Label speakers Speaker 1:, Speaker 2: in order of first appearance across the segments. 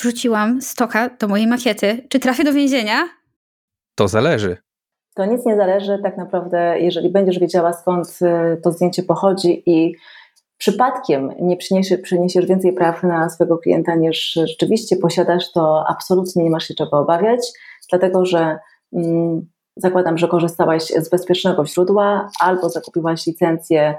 Speaker 1: wrzuciłam stoka do mojej makiety. Czy trafię do więzienia?
Speaker 2: To zależy.
Speaker 3: To nic nie zależy tak naprawdę, jeżeli będziesz wiedziała skąd y, to zdjęcie pochodzi i przypadkiem nie przyniesie, przyniesiesz więcej praw na swojego klienta niż rzeczywiście posiadasz, to absolutnie nie masz się czego obawiać, dlatego że mm, zakładam, że korzystałaś z bezpiecznego źródła, albo zakupiłaś licencję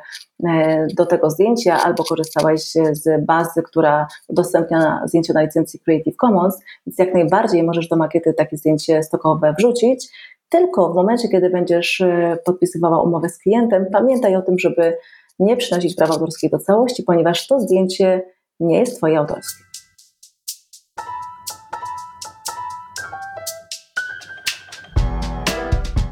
Speaker 3: e, do tego zdjęcia, albo korzystałaś z bazy, która udostępnia zdjęcie na licencji Creative Commons, więc jak najbardziej możesz do makiety takie zdjęcie stokowe wrzucić. Tylko w momencie, kiedy będziesz e, podpisywała umowę z klientem, pamiętaj o tym, żeby nie przynosić prawa autorskiego do całości, ponieważ to zdjęcie nie jest Twoje autorskie.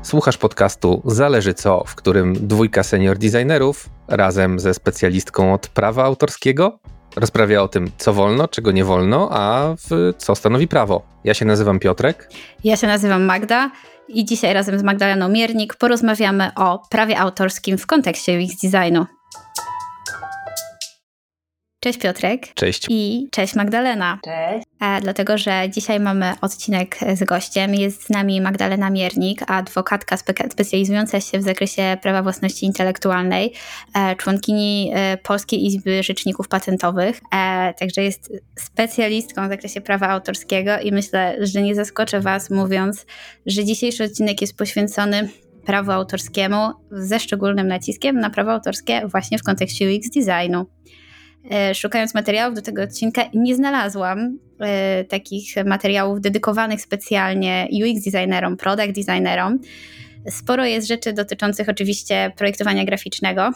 Speaker 2: Słuchasz podcastu Zależy co, w którym dwójka senior designerów razem ze specjalistką od prawa autorskiego rozprawia o tym, co wolno, czego nie wolno, a w co stanowi prawo. Ja się nazywam Piotrek.
Speaker 1: Ja się nazywam Magda i dzisiaj razem z Magdaleną Miernik porozmawiamy o prawie autorskim w kontekście UX designu. Cześć Piotrek.
Speaker 2: Cześć.
Speaker 1: I cześć Magdalena.
Speaker 3: Cześć.
Speaker 1: E, dlatego, że dzisiaj mamy odcinek z gościem. Jest z nami Magdalena Miernik, adwokatka spe- specjalizująca się w zakresie prawa własności intelektualnej, e, członkini e, Polskiej Izby Rzeczników Patentowych. Także jest specjalistką w zakresie prawa autorskiego i myślę, że nie zaskoczę Was mówiąc, że dzisiejszy odcinek jest poświęcony prawu autorskiemu ze szczególnym naciskiem na prawo autorskie właśnie w kontekście UX designu. E, szukając materiałów do tego odcinka, nie znalazłam e, takich materiałów dedykowanych specjalnie UX designerom, product designerom. Sporo jest rzeczy dotyczących oczywiście projektowania graficznego,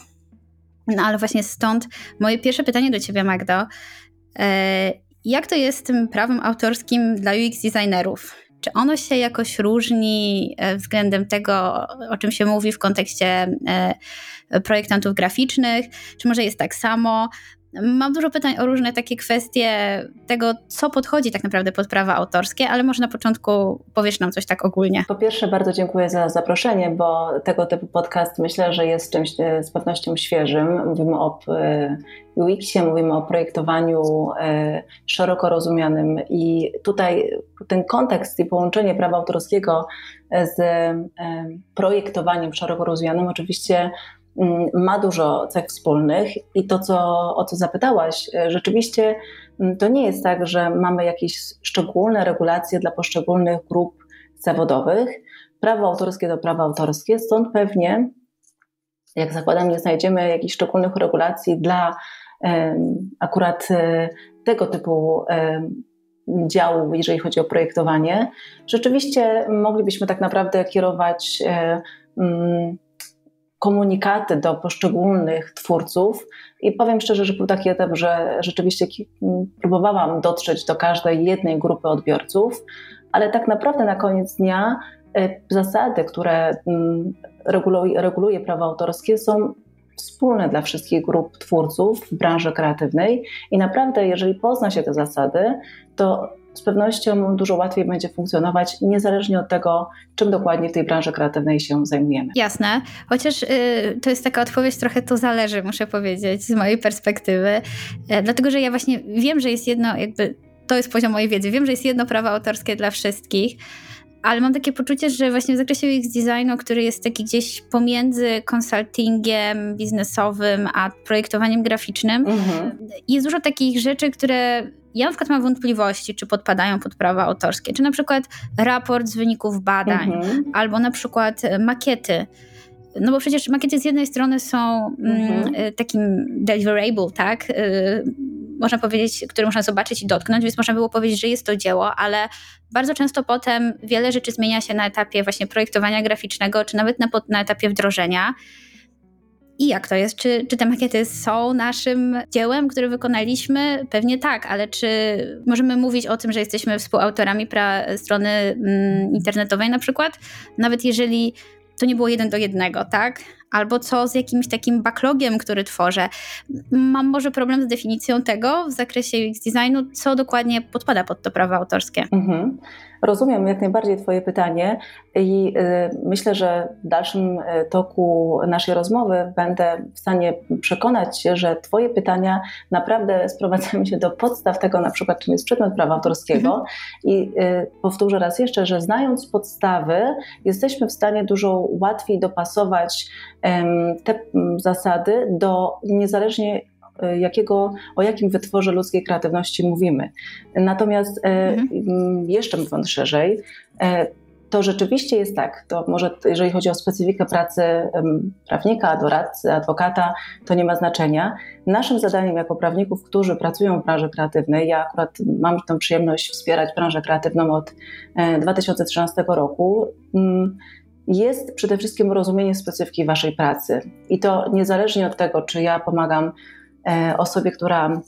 Speaker 1: no ale właśnie stąd moje pierwsze pytanie do Ciebie, Magdo. E, jak to jest z tym prawem autorskim dla UX designerów? Czy ono się jakoś różni względem tego, o czym się mówi w kontekście projektantów graficznych? Czy może jest tak samo? Mam dużo pytań o różne takie kwestie tego, co podchodzi tak naprawdę pod prawa autorskie, ale może na początku powiesz nam coś tak ogólnie.
Speaker 3: Po pierwsze, bardzo dziękuję za zaproszenie, bo tego typu podcast myślę, że jest czymś e, z pewnością świeżym. Mówimy o e, UX-ie, mówimy o projektowaniu e, szeroko rozumianym i tutaj ten kontekst i połączenie prawa autorskiego z projektowaniem szeroko rozumianym oczywiście ma dużo cech wspólnych i to, co, o co zapytałaś, e, rzeczywiście mm, to nie jest tak, że mamy jakieś szczególne regulacje dla poszczególnych grup zawodowych. Prawo autorskie to prawo autorskie, stąd pewnie, jak zakładam, nie znajdziemy jakichś szczególnych regulacji dla akurat e, tego typu działu, jeżeli chodzi o projektowanie. Rzeczywiście moglibyśmy tak naprawdę kierować e, mm, komunikaty do poszczególnych twórców. I powiem szczerze, że był taki etap, że rzeczywiście próbowałam dotrzeć do każdej jednej grupy odbiorców, ale tak naprawdę na koniec dnia e, zasady, które reguluje, reguluje prawo autorskie, są wspólne dla wszystkich grup twórców w branży kreatywnej. I naprawdę, jeżeli pozna się te zasady, to z pewnością dużo łatwiej będzie funkcjonować, niezależnie od tego, czym dokładnie w tej branży kreatywnej się zajmujemy.
Speaker 1: Jasne, chociaż y, to jest taka odpowiedź, trochę to zależy, muszę powiedzieć, z mojej perspektywy, y, dlatego że ja właśnie wiem, że jest jedno, jakby to jest poziom mojej wiedzy, wiem, że jest jedno prawo autorskie dla wszystkich, ale mam takie poczucie, że właśnie w zakresie UX designu, który jest taki gdzieś pomiędzy konsultingiem biznesowym a projektowaniem graficznym, mhm. jest dużo takich rzeczy, które ja na przykład mam wątpliwości, czy podpadają pod prawa autorskie, czy na przykład raport z wyników badań, mhm. albo na przykład makiety. No bo przecież makiety z jednej strony są mm, mhm. mm, takim deliverable, tak? Y, można powiedzieć, który można zobaczyć i dotknąć, więc można było powiedzieć, że jest to dzieło, ale bardzo często potem wiele rzeczy zmienia się na etapie właśnie projektowania graficznego, czy nawet na, na etapie wdrożenia. I jak to jest? Czy, czy te makiety są naszym dziełem, które wykonaliśmy? Pewnie tak, ale czy możemy mówić o tym, że jesteśmy współautorami pra strony mm, internetowej na przykład? Nawet jeżeli to nie było jeden do jednego, tak? albo co z jakimś takim backlogiem, który tworzę. Mam może problem z definicją tego w zakresie UX designu, co dokładnie podpada pod to prawo autorskie. Mhm.
Speaker 3: Rozumiem jak najbardziej Twoje pytanie i y, myślę, że w dalszym y, toku naszej rozmowy będę w stanie przekonać się, że Twoje pytania naprawdę sprowadzają się do podstaw tego, na przykład, czym jest przedmiot prawa autorskiego. Mhm. I y, powtórzę raz jeszcze, że znając podstawy, jesteśmy w stanie dużo łatwiej dopasować te zasady do niezależnie jakiego, o jakim wytworze ludzkiej kreatywności mówimy. Natomiast e, mhm. jeszcze mówiąc szerzej, e, to rzeczywiście jest tak, to może jeżeli chodzi o specyfikę pracy prawnika, doradcy, adwokata, to nie ma znaczenia. Naszym zadaniem jako prawników, którzy pracują w branży kreatywnej, ja akurat mam tę przyjemność wspierać branżę kreatywną od 2013 roku, mm, jest przede wszystkim rozumienie specyfiki waszej pracy. I to niezależnie od tego, czy ja pomagam E, osobie, która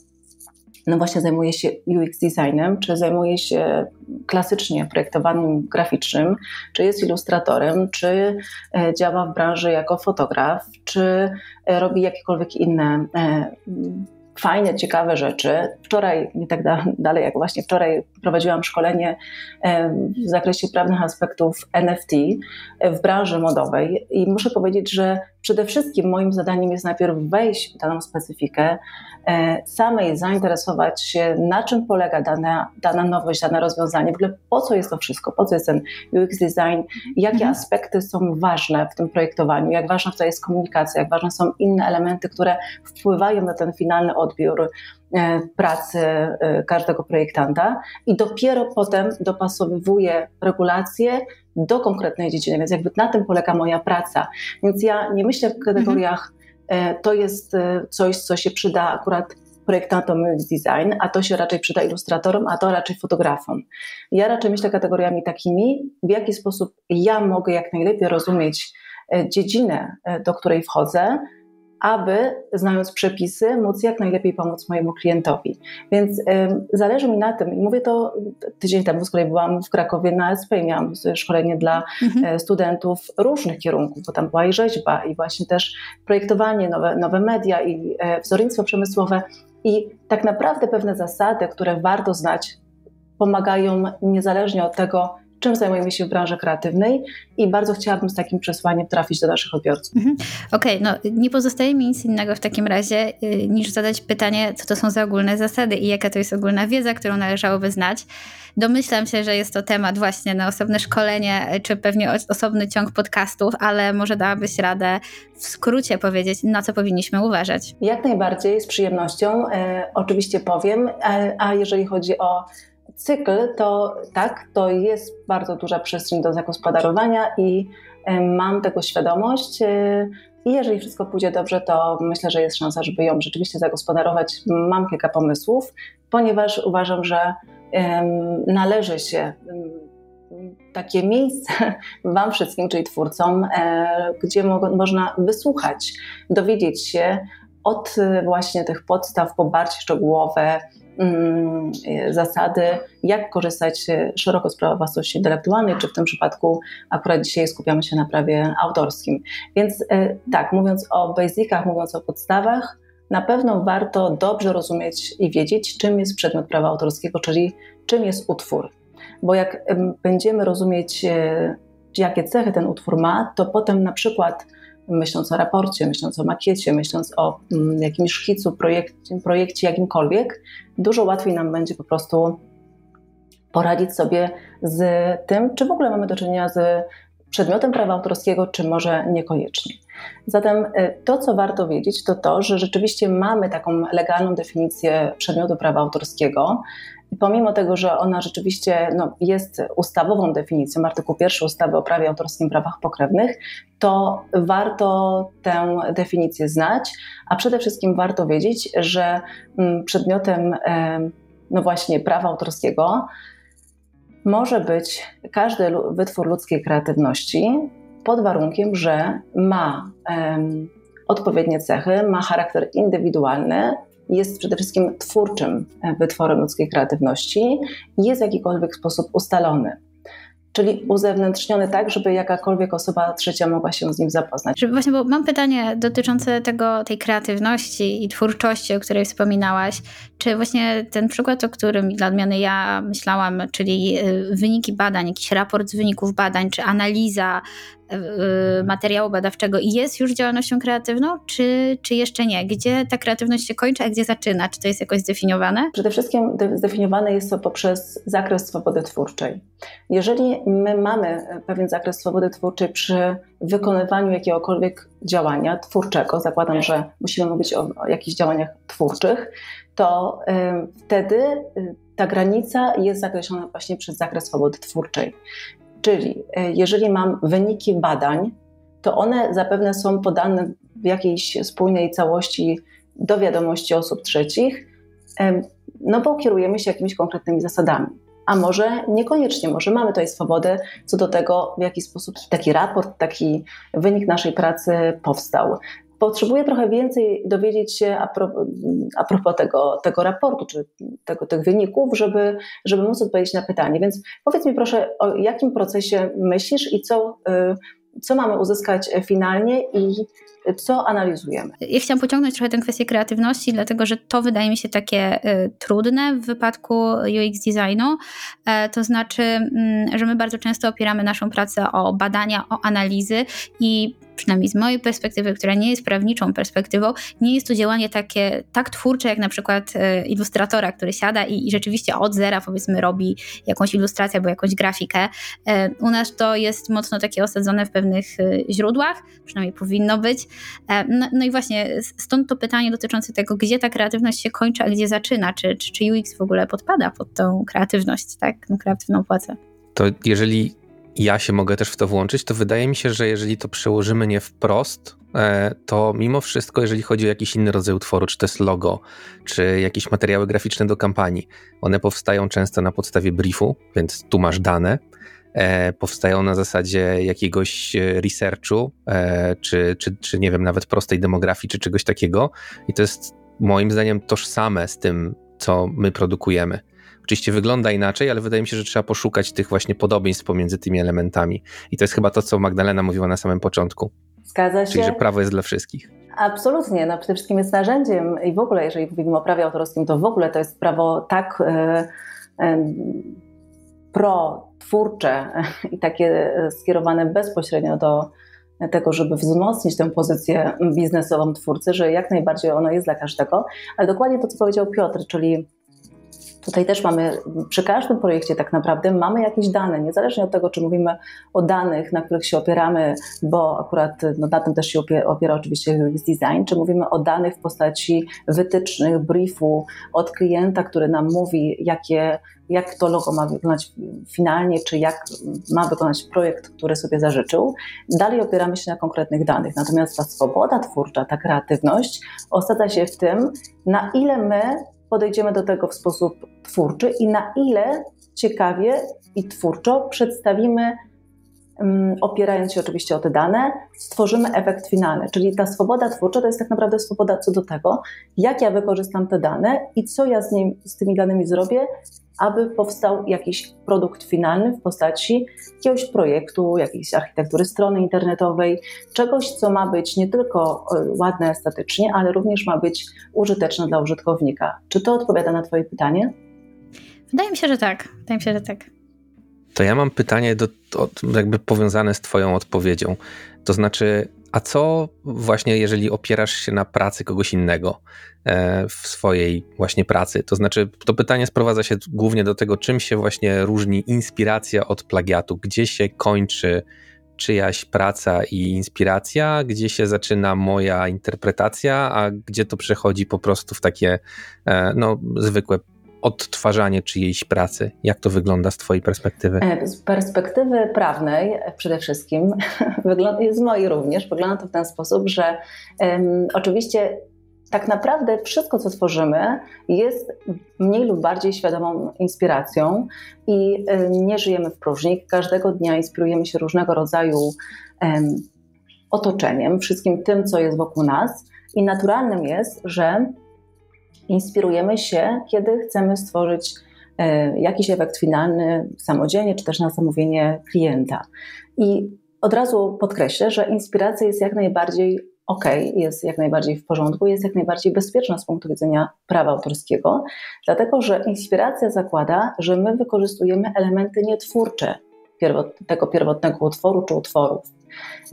Speaker 3: no właśnie zajmuje się UX designem, czy zajmuje się klasycznie projektowaniem graficznym, czy jest ilustratorem, czy e, działa w branży jako fotograf, czy e, robi jakiekolwiek inne fajne, ciekawe rzeczy. Wczoraj, nie tak dalej jak właśnie wczoraj, prowadziłam szkolenie w zakresie prawnych aspektów NFT w branży modowej i muszę powiedzieć, że przede wszystkim moim zadaniem jest najpierw wejść w daną specyfikę, e, samej zainteresować się, na czym polega dana, dana nowość, dane rozwiązanie, w ogóle po co jest to wszystko, po co jest ten UX design, jakie mhm. aspekty są ważne w tym projektowaniu, jak ważna tutaj jest komunikacja, jak ważne są inne elementy, które wpływają na ten finalny odbiór e, pracy e, każdego projektanta i dopiero potem dopasowywuję regulacje do konkretnej dziedziny, więc jakby na tym polega moja praca. Więc ja nie myślę w kategoriach, mhm. to jest e, coś, co się przyda akurat projektantom UX design, a to się raczej przyda ilustratorom, a to raczej fotografom. Ja raczej myślę kategoriami takimi, w jaki sposób ja mogę jak najlepiej rozumieć e, dziedzinę, do której wchodzę, aby znając przepisy, móc jak najlepiej pomóc mojemu klientowi. Więc y, zależy mi na tym, i mówię to tydzień temu, z kolei byłam w Krakowie na SP i miałam szkolenie dla mhm. E, studentów różnych kierunków, bo tam była i rzeźba, i właśnie też projektowanie, nowe, nowe media i e, wzornictwo przemysłowe. I tak naprawdę pewne zasady, które warto znać, pomagają niezależnie od tego, czym zajmujemy się w branży kreatywnej i bardzo chciałabym z takim przesłaniem trafić do naszych odbiorców. Mhm.
Speaker 1: Okej, okay, no nie pozostaje mi nic innego w takim razie y, niż zadać pytanie, co to są za ogólne zasady i jaka to jest ogólna wiedza, którą należałoby znać. Domyślam się, że jest to temat właśnie na osobne szkolenie, y, czy pewnie osobny ciąg podcastów, ale może dałabyś radę w skrócie powiedzieć, na co powinniśmy uważać.
Speaker 3: Jak najbardziej, z przyjemnością. E, oczywiście powiem, e, a jeżeli chodzi o cykl, to tak, to jest bardzo duża przestrzeń do zagospodarowania i mam tego świadomość. E, I jeżeli wszystko pójdzie dobrze, to myślę, że jest szansa, żeby ją rzeczywiście zagospodarować. Mam kilka pomysłów, ponieważ uważam, że należy się takie miejsce Wam wszystkim, czyli twórcom, e, gdzie mo można wysłuchać, dowiedzieć się od właśnie tych podstaw po bardziej szczegółowe, zasady, jak korzystać szeroko z prawa własności intelektualnej, czy w tym przypadku akurat dzisiaj skupiamy się na prawie autorskim. Więc e, tak, mówiąc o basicach, mówiąc o podstawach, na pewno warto dobrze rozumieć i wiedzieć, czym jest przedmiot prawa autorskiego, czyli czym jest utwór. Bo jak będziemy rozumieć, jakie cechy ten utwór ma, to potem na przykład myśląc o raporcie, myśląc o makiecie, myśląc o mm, jakimś szkicu, projekcie, projekcie jakimkolwiek, dużo łatwiej nam będzie po prostu poradzić sobie z tym, czy w ogóle mamy do czynienia z przedmiotem prawa autorskiego, czy może niekoniecznie. Zatem y, to, co warto wiedzieć, to to, że rzeczywiście mamy taką legalną definicję przedmiotu prawa autorskiego, pomimo tego, że ona rzeczywiście no, jest ustawową definicją, artykuł pierwszy ustawy o prawie autorskim prawach pokrewnych, to warto tę definicję znać, a przede wszystkim warto wiedzieć, że mm, przedmiotem no właśnie prawa autorskiego może być każdy wytwór ludzkiej kreatywności pod warunkiem, że ma odpowiednie cechy, ma charakter indywidualny, jest przede wszystkim twórczym e, wytworem ludzkiej kreatywności i jest w jakikolwiek sposób ustalony. czyli uzewnętrzniony tak, żeby jakakolwiek osoba trzecia mogła się z nim zapoznać.
Speaker 1: Właśnie, bo mam pytanie dotyczące tego, tej kreatywności i twórczości, o której wspominałaś. Czy właśnie ten przykład, o którym dla odmiany ja myślałam, czyli y, wyniki badań, jakiś raport z wyników badań, czy analiza materiału badawczego jest już działalnością kreatywną, czy, czy jeszcze nie? Gdzie ta kreatywność się kończy, a gdzie zaczyna? Czy to jest jakoś zdefiniowane?
Speaker 3: Przede wszystkim zdefiniowane jest to poprzez zakres swobody twórczej. Jeżeli my mamy pewien zakres swobody twórczej przy wykonywaniu jakiegokolwiek działania twórczego, zakładam, że musimy mówić o, o jakichś działaniach twórczych, to y, wtedy y, ta granica jest zakreślona właśnie przez zakres swobody twórczej. Czyli e, jeżeli mam wyniki badań, to one zapewne są podane w jakiejś spójnej całości do wiadomości osób trzecich, no bo kierujemy się jakimiś konkretnymi zasadami. A może niekoniecznie, może mamy tutaj swobodę co do tego, w jaki sposób taki raport, taki wynik naszej pracy powstał potrzebuję trochę więcej dowiedzieć się a, pro, a propos tego, tego raportu, czy tego, tych wyników, żeby, żeby móc odpowiedzieć na pytanie. Więc powiedz mi proszę, o jakim procesie myślisz i co, y, co mamy uzyskać finalnie i co analizujemy.
Speaker 1: Ja chciałam pociągnąć trochę tę kwestię kreatywności, dlatego że to wydaje mi się takie y, trudne w wypadku UX designu. E, to znaczy, mm, że my bardzo często opieramy naszą pracę o badania, o analizy i przynajmniej z mojej perspektywy, która nie jest prawniczą perspektywą, nie jest to działanie takie tak twórcze, jak na przykład e, ilustratora, który siada i, i rzeczywiście od zera powiedzmy robi jakąś ilustrację albo jakąś grafikę. E, u nas to jest mocno takie osadzone w pewnych e, źródłach, przynajmniej powinno być. No, no, i właśnie stąd to pytanie dotyczące tego, gdzie ta kreatywność się kończy, a gdzie zaczyna, czy, czy, czy UX w ogóle podpada pod tą kreatywność, tak, tą kreatywną płacę.
Speaker 2: To jeżeli ja się mogę też w to włączyć, to wydaje mi się, że jeżeli to przełożymy nie wprost, e, to mimo wszystko, jeżeli chodzi o jakiś inny rodzaj utworu, czy to jest logo, czy jakieś materiały graficzne do kampanii, one powstają często na podstawie briefu, więc tu masz dane. E, powstają na zasadzie jakiegoś e, researchu, czy, czy, czy nie wiem, nawet prostej demografii, czy czegoś takiego. I to jest moim zdaniem tożsame z tym, co my produkujemy. Oczywiście wygląda inaczej, ale wydaje mi się, że trzeba poszukać tych właśnie podobieństw pomiędzy tymi elementami. I to jest chyba to, co Magdalena mówiła na samym początku.
Speaker 3: Zgadza się.
Speaker 2: Czyli, że prawo jest dla wszystkich.
Speaker 3: Absolutnie, no przede wszystkim jest narzędziem i w ogóle, jeżeli mówimy o prawie autorskim, to w ogóle to jest prawo tak e, e, pro-twórcze i takie skierowane bezpośrednio do tego, żeby wzmocnić tę pozycję biznesową twórcy, że jak najbardziej ono jest dla każdego, ale dokładnie to, co powiedział Piotr, czyli Tutaj też mamy, przy każdym projekcie tak naprawdę mamy jakieś dane, niezależnie od tego, czy mówimy o danych, na których się opieramy, bo akurat no, na tym też się opiera oczywiście UX Design, czy mówimy o danych w postaci wytycznych, briefu od klienta, który nam mówi, jakie, jak to logo ma wyglądać finalnie, czy jak ma wykonać projekt, który sobie zażyczył. Dalej opieramy się na konkretnych danych. Natomiast ta swoboda twórcza, ta kreatywność osadza się w tym, na ile my podejdziemy do tego w sposób twórczy i na ile ciekawie i twórczo przedstawimy, opierając się oczywiście o te dane, stworzymy efekt finalny. Czyli ta swoboda twórcza to jest tak naprawdę swoboda co do tego, jak ja wykorzystam te dane i co ja z, nim, z tymi danymi zrobię, aby powstał jakiś produkt finalny w postaci jakiegoś projektu, jakiejś architektury strony internetowej, czegoś, co ma być nie tylko e, ładne estetycznie, ale również ma być użyteczne dla użytkownika. Czy to odpowiada na Twoje pytanie?
Speaker 1: Wydaje mi się, że tak. Wydaje mi się, że tak.
Speaker 2: To ja mam pytanie do, jakby powiązane z Twoją odpowiedzią. To znaczy, a co właśnie, jeżeli opierasz się na pracy kogoś innego e, w swojej właśnie pracy? To znaczy, to pytanie sprowadza się głównie do tego, czym się właśnie różni inspiracja od plagiatu, gdzie się kończy czyjaś praca i inspiracja, gdzie się zaczyna moja interpretacja, a gdzie to przechodzi po prostu w takie e, no, zwykłe odtwarzanie czyjejś pracy? Jak to wygląda z Twojej perspektywy?
Speaker 3: E, z perspektywy prawnej przede wszystkim, z mojej również, wygląda to w ten sposób, że um, oczywiście tak naprawdę wszystko, co tworzymy, jest mniej lub bardziej świadomą inspiracją i nie żyjemy w próżni. Każdego dnia inspirujemy się różnego rodzaju um, otoczeniem, wszystkim tym, co jest wokół nas. I naturalnym jest, że inspirujemy się, kiedy chcemy stworzyć e, jakiś efekt finalny samodzielnie, czy też na zamówienie klienta. I od razu podkreślę, że inspiracja jest jak najbardziej ok, jest jak najbardziej w porządku, jest jak najbardziej bezpieczna z punktu widzenia prawa autorskiego, dlatego że inspiracja zakłada, że my wykorzystujemy elementy nietwórcze tego pierwotnego utworu czy utworów.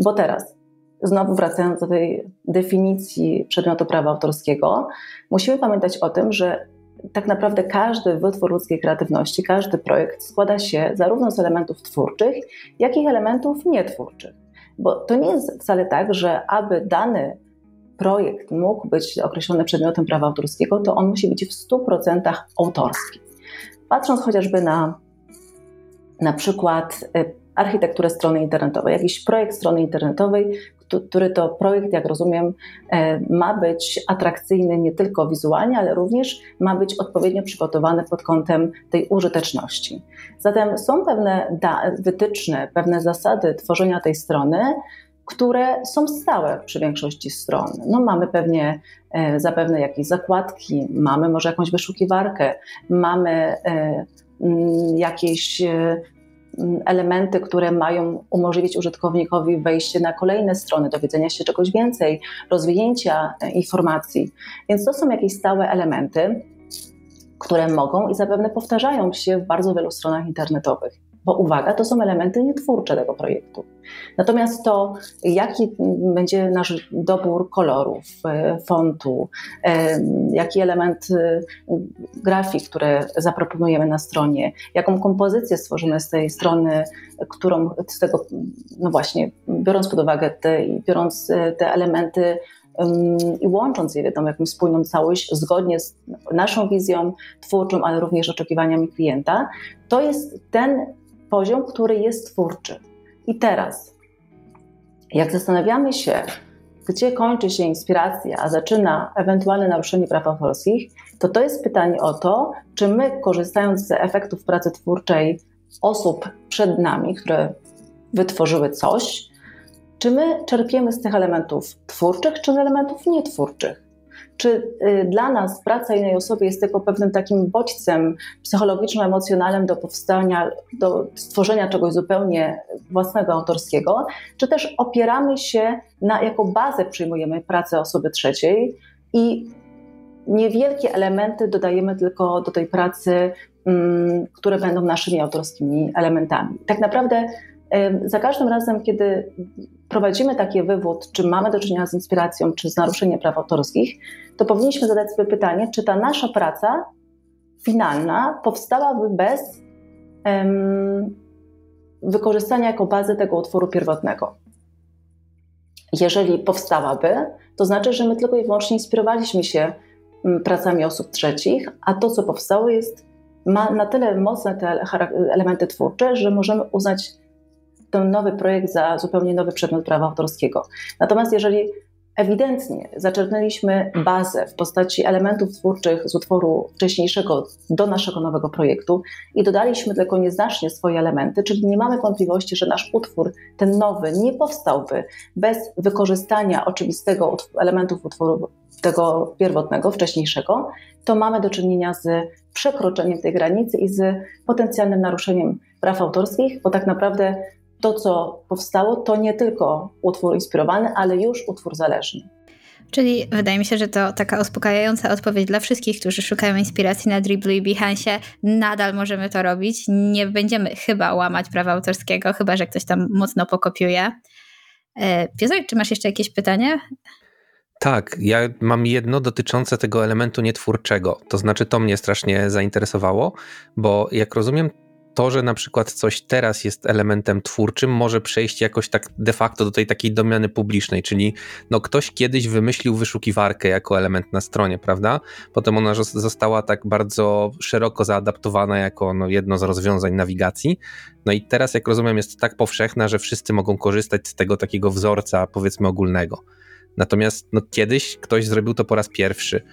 Speaker 3: Bo teraz, znowu wracając do tej definicji przedmiotu prawa autorskiego, musimy pamiętać o tym, że tak naprawdę każdy wytwór ludzkiej kreatywności, każdy projekt składa się zarówno z elementów twórczych, jak i elementów nietwórczych. Bo to nie jest wcale tak, że aby dany projekt mógł być określony przedmiotem prawa autorskiego, to on musi być w 100% autorski. Patrząc chociażby na na przykład y, architekturę strony internetowej, jakiś projekt strony internetowej, który to projekt, jak rozumiem, e, ma być atrakcyjny nie tylko wizualnie, ale również ma być odpowiednio przygotowany pod kątem tej użyteczności. Zatem są pewne wytyczne, pewne zasady tworzenia tej strony, które są stałe przy większości stron. No, mamy pewnie e, zapewne jakieś zakładki, mamy może jakąś wyszukiwarkę, mamy e, jakieś elementy, które mają umożliwić użytkownikowi wejście na kolejne strony, dowiedzenia się czegoś więcej, rozwinięcia e, informacji. Więc to są jakieś stałe elementy, które mogą i zapewne powtarzają się w bardzo wielu stronach internetowych. Bo uwaga, to są elementy nietwórcze tego projektu. Natomiast to, jaki będzie nasz dobór kolorów, e, fontu, e, jaki element e, grafik, które zaproponujemy na stronie, jaką kompozycję stworzymy z tej strony, którą z tego, no właśnie, biorąc pod uwagę te, biorąc te elementy i łącząc je w jedną jakąś spójną całość, zgodnie z naszą wizją twórczą, ale również oczekiwaniami klienta, to jest ten poziom, który jest twórczy. I teraz, jak zastanawiamy się, gdzie kończy się inspiracja, a zaczyna ewentualne naruszenie praw autorskich, to to jest pytanie o to, czy my, korzystając z efektów pracy twórczej osób przed nami, które wytworzyły coś, czy my czerpiemy z tych elementów twórczych, czy z elementów nietwórczych? Czy y, dla nas praca innej osoby jest tylko pewnym takim bodźcem psychologiczno-emocjonalnym do powstania, do stworzenia czegoś zupełnie własnego, autorskiego, czy też opieramy się na, jako bazę przyjmujemy pracę osoby trzeciej i niewielkie elementy dodajemy tylko do tej pracy, mm, które będą naszymi autorskimi elementami. Tak naprawdę za każdym razem, kiedy prowadzimy taki wywód, czy mamy do czynienia z inspiracją, czy z naruszeniem praw autorskich, to powinniśmy zadać sobie pytanie, czy ta nasza praca finalna powstałaby bez um, wykorzystania jako bazy tego utworu pierwotnego. Jeżeli powstałaby, to znaczy, że my tylko i wyłącznie inspirowaliśmy się pracami osób trzecich, a to, co powstało, jest, ma na tyle mocne te elementy twórcze, że możemy uznać ten nowy projekt za zupełnie nowy przedmiot prawa autorskiego. Natomiast jeżeli ewidentnie zaczerpnęliśmy bazę w postaci elementów twórczych z utworu wcześniejszego do naszego nowego projektu i dodaliśmy tylko nieznacznie swoje elementy, czyli nie mamy wątpliwości, że nasz utwór, ten nowy, nie powstałby bez wykorzystania oczywistego elementów utworu tego pierwotnego, wcześniejszego, to mamy do czynienia z przekroczeniem tej granicy i z potencjalnym naruszeniem praw autorskich, bo tak naprawdę to, co powstało, to nie tylko utwór inspirowany, ale już utwór zależny.
Speaker 1: Czyli wydaje mi się, że to taka uspokajająca odpowiedź dla wszystkich, którzy szukają inspiracji na Dribblu i Behance. Nadal możemy to robić. Nie będziemy chyba łamać prawa autorskiego, chyba że ktoś tam mocno pokopiuje. E, Piotrek, czy masz jeszcze jakieś pytanie?
Speaker 2: Tak, ja mam jedno dotyczące tego elementu nietwórczego. To znaczy, to mnie strasznie zainteresowało, bo jak rozumiem, to, że na przykład coś teraz jest elementem twórczym, może przejść jakoś tak de facto do tej takiej domeny publicznej, czyli no ktoś kiedyś wymyślił wyszukiwarkę jako element na stronie, prawda? Potem ona została tak bardzo szeroko zaadaptowana jako no, jedno z rozwiązań nawigacji. No i teraz, jak rozumiem, jest tak powszechna, że wszyscy mogą korzystać z tego takiego wzorca, powiedzmy ogólnego. Natomiast no, kiedyś ktoś zrobił to po raz pierwszy.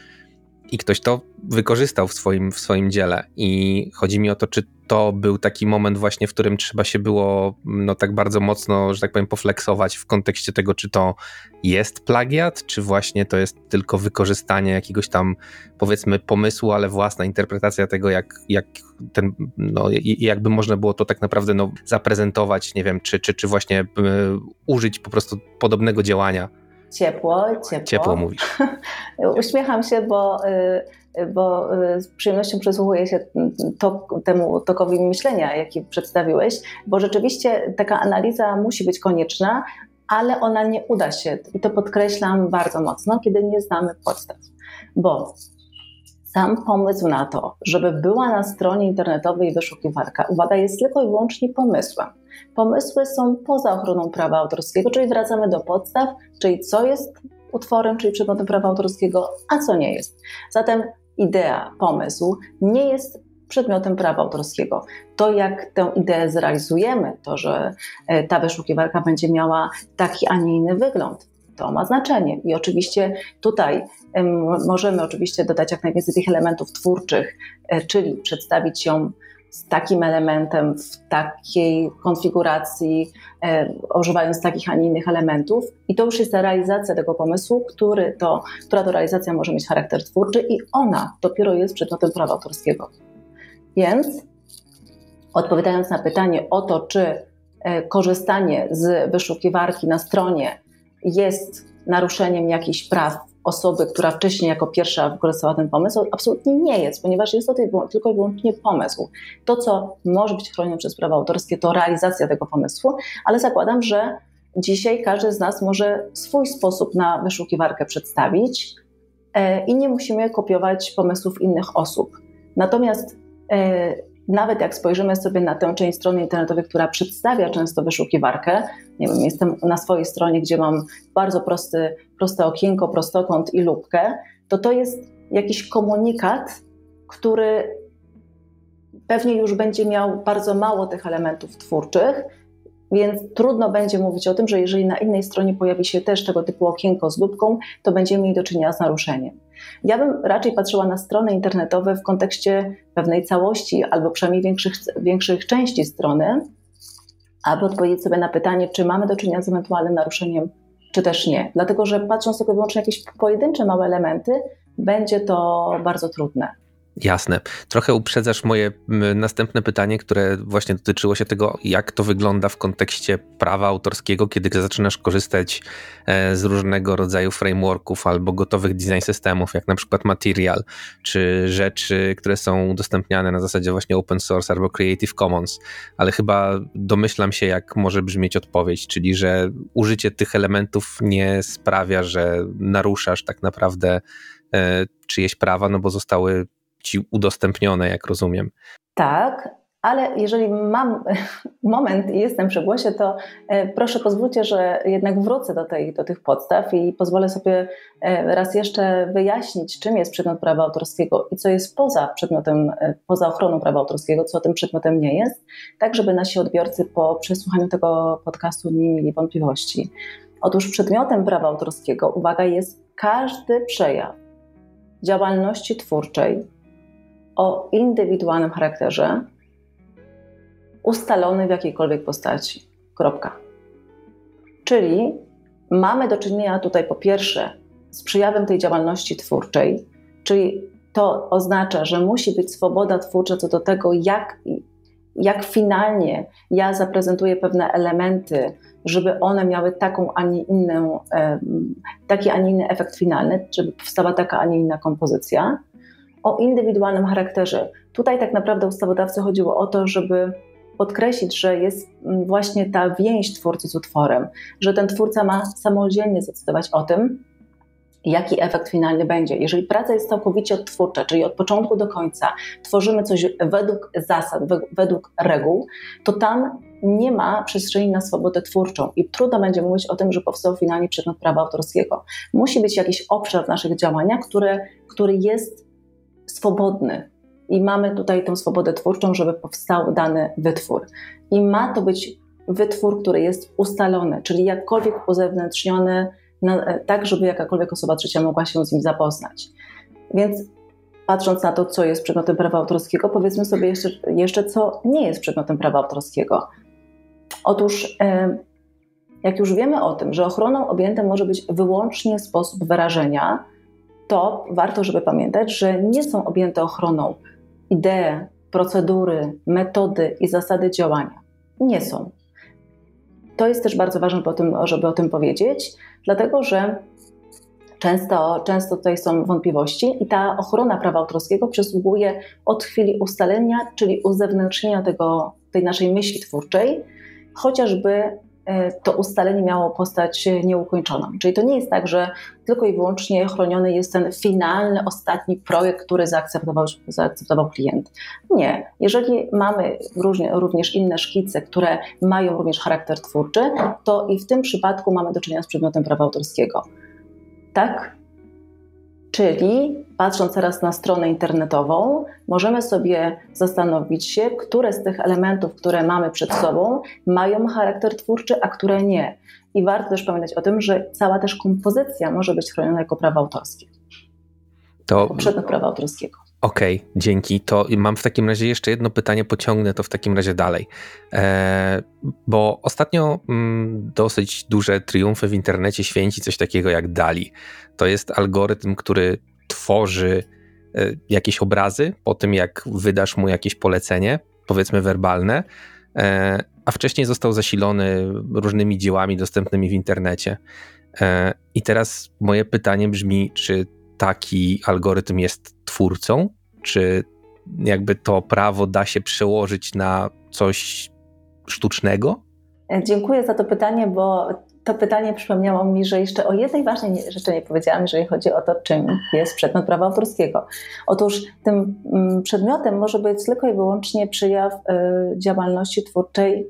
Speaker 2: I ktoś to wykorzystał w swoim, w swoim dziele. I chodzi mi o to, czy to był taki moment właśnie, w którym trzeba się było no tak bardzo mocno, że tak powiem, pofleksować w kontekście tego, czy to jest plagiat, czy właśnie to jest tylko wykorzystanie jakiegoś tam powiedzmy pomysłu, ale własna interpretacja tego, jak, jak ten, no jakby można było to tak naprawdę no, zaprezentować, nie wiem, czy, czy, czy właśnie y, użyć po prostu podobnego działania.
Speaker 3: Ciepło, ciepło.
Speaker 2: Ciepło mówisz.
Speaker 3: Uśmiecham się, bo y, bo y, z przyjemnością przysłuchuję się tok, temu tokowi myślenia, jaki przedstawiłeś, bo rzeczywiście taka analiza musi być konieczna, ale ona nie uda się, i to podkreślam bardzo mocno, kiedy nie znamy podstaw. Bo sam pomysł na to, żeby była na stronie internetowej wyszukiwarka, uwaga, jest tylko i wyłącznie pomysłem. Pomysły są poza ochroną prawa autorskiego, czyli wracamy do podstaw, czyli co jest utworem, czyli przedmiotem prawa autorskiego, a co nie jest. Zatem idea, pomysł nie jest przedmiotem prawa autorskiego. To, jak tę ideę zrealizujemy, to, że e, ta wyszukiwarka będzie miała taki, a nie inny wygląd, to ma znaczenie. I oczywiście tutaj możemy oczywiście dodać jak najwięcej tych elementów twórczych, e, czyli przedstawić ją z takim elementem, w takiej konfiguracji, e, używając takich, a nie innych elementów. I to już jest ta realizacja tego pomysłu, który to, która to realizacja może mieć charakter twórczy i ona dopiero jest przedmiotem prawa autorskiego. Więc odpowiadając na pytanie o to, czy e, korzystanie z wyszukiwarki na stronie jest naruszeniem jakichś praw osoby, która wcześniej jako pierwsza wykorzystała ten pomysł, absolutnie nie jest, ponieważ jest to tylko i wyłącznie pomysł. To, co może być chronione przez prawa autorskie, to realizacja tego pomysłu, ale zakładam, że dzisiaj każdy z nas może swój sposób na wyszukiwarkę przedstawić e, i nie musimy kopiować pomysłów innych osób. Natomiast e, nawet jak spojrzymy sobie na tę część strony internetowej, która przedstawia często wyszukiwarkę, nie wiem, jestem na swojej stronie, gdzie mam bardzo prosty, proste okienko, prostokąt i lubkę, to to jest jakiś komunikat, który pewnie już będzie miał bardzo mało tych elementów twórczych, więc trudno będzie mówić o tym, że jeżeli na innej stronie pojawi się też tego typu okienko z lubką, to będziemy mieli do czynienia z naruszeniem. Ja bym raczej patrzyła na strony internetowe w kontekście pewnej całości albo przynajmniej większych, większych części strony, aby odpowiedzieć sobie na pytanie, czy mamy do czynienia z ewentualnym naruszeniem, czy też nie. Dlatego, że patrząc tylko wyłącznie na jakieś pojedyncze małe elementy, będzie to bardzo trudne.
Speaker 2: Jasne. Trochę uprzedzasz moje następne pytanie, które właśnie dotyczyło się tego, jak to wygląda w kontekście prawa autorskiego, kiedy zaczynasz korzystać e, z różnego rodzaju frameworków albo gotowych design systemów, jak na przykład Material, czy rzeczy, które są udostępniane na zasadzie właśnie open source albo Creative Commons. Ale chyba domyślam się, jak może brzmieć odpowiedź, czyli że użycie tych elementów nie sprawia, że naruszasz tak naprawdę e, czyjeś prawa, no bo zostały ci udostępnione, jak rozumiem.
Speaker 3: Tak, ale jeżeli mam moment i jestem przy głosie, to e, proszę pozwólcie, że jednak wrócę do, tej, do tych podstaw i pozwolę sobie e, raz jeszcze wyjaśnić, czym jest przedmiot prawa autorskiego i co jest poza przedmiotem, e, poza ochroną prawa autorskiego, co tym przedmiotem nie jest, tak żeby nasi odbiorcy po przesłuchaniu tego podcastu nie mieli wątpliwości. Otóż przedmiotem prawa autorskiego, uwaga, jest każdy przejaw działalności twórczej, o indywidualnym charakterze, ustalony w jakiejkolwiek postaci. Kropka. Czyli mamy do czynienia tutaj po pierwsze z przejawem tej działalności twórczej, czyli to oznacza, że musi być swoboda twórcza co do tego, jak, jak finalnie ja zaprezentuję pewne elementy, żeby one miały taką, a nie inną, taki, a nie inny efekt finalny, żeby powstała taka, a nie inna kompozycja o indywidualnym charakterze. Tutaj tak naprawdę ustawodawcy chodziło o to, żeby podkreślić, że jest mm, właśnie ta więź twórcy z utworem, że ten twórca ma samodzielnie zdecydować o tym, jaki efekt finalny będzie. Jeżeli praca jest całkowicie odtwórcza, czyli od początku do końca tworzymy coś według zasad, według reguł, to tam nie ma przestrzeni na swobodę twórczą i trudno będzie mówić o tym, że powstał finalnie przedmiot prawa autorskiego. Musi być jakiś obszar w naszych działaniach, który, który jest swobodny. I mamy tutaj tę swobodę twórczą, żeby powstał dany wytwór. I ma to być wytwór, który jest ustalony, czyli jakkolwiek uzewnętrzniony, na, tak żeby jakakolwiek osoba trzecia mogła się z nim zapoznać. Więc patrząc na to, co jest przedmiotem prawa autorskiego, powiedzmy sobie jeszcze, jeszcze co nie jest przedmiotem prawa autorskiego. Otóż, jak już wiemy o tym, że ochroną objęty może być wyłącznie sposób wyrażenia, to warto, żeby pamiętać, że nie są objęte ochroną idee, procedury, metody i zasady działania. Nie są. To jest też bardzo ważne, żeby o tym powiedzieć, dlatego że często, często tutaj są wątpliwości i ta ochrona prawa autorskiego przysługuje od chwili ustalenia, czyli uzewnętrznienia tego, tej naszej myśli twórczej, chociażby to ustalenie miało postać nieukończoną. Czyli to nie jest tak, że tylko i wyłącznie chroniony jest ten finalny, ostatni projekt, który zaakceptował, zaakceptował klient. Nie. Jeżeli mamy również inne szkice, które mają również charakter twórczy, to i w tym przypadku mamy do czynienia z przedmiotem prawa autorskiego. Tak, Czyli patrząc teraz na stronę internetową, możemy sobie zastanowić się, które z tych elementów, które mamy przed sobą, mają charakter twórczy, a które nie. I warto też pamiętać o tym, że cała też kompozycja może być chroniona jako prawo autorskie. To przedmiot prawa autorskiego.
Speaker 2: Okej, okay, dzięki. To mam w takim razie jeszcze jedno pytanie, pociągnę to w takim razie dalej. E, bo ostatnio mm, dosyć duże triumfy w internecie święci coś takiego jak DALI. To jest algorytm, który tworzy e, jakieś obrazy po tym, jak wydasz mu jakieś polecenie, powiedzmy werbalne, e, a wcześniej został zasilony różnymi dziełami dostępnymi w internecie. E, I teraz moje pytanie brzmi, czy taki algorytm jest twórcą? Czy jakby to prawo da się przełożyć na coś sztucznego?
Speaker 3: Dziękuję za to pytanie, bo to pytanie przypomniało mi, że jeszcze o jednej ważnej rzeczy nie powiedziałam, jeżeli chodzi o to, czym jest przedmiot prawa autorskiego. Otóż tym mm, przedmiotem może być tylko i wyłącznie przyjaw y, działalności twórczej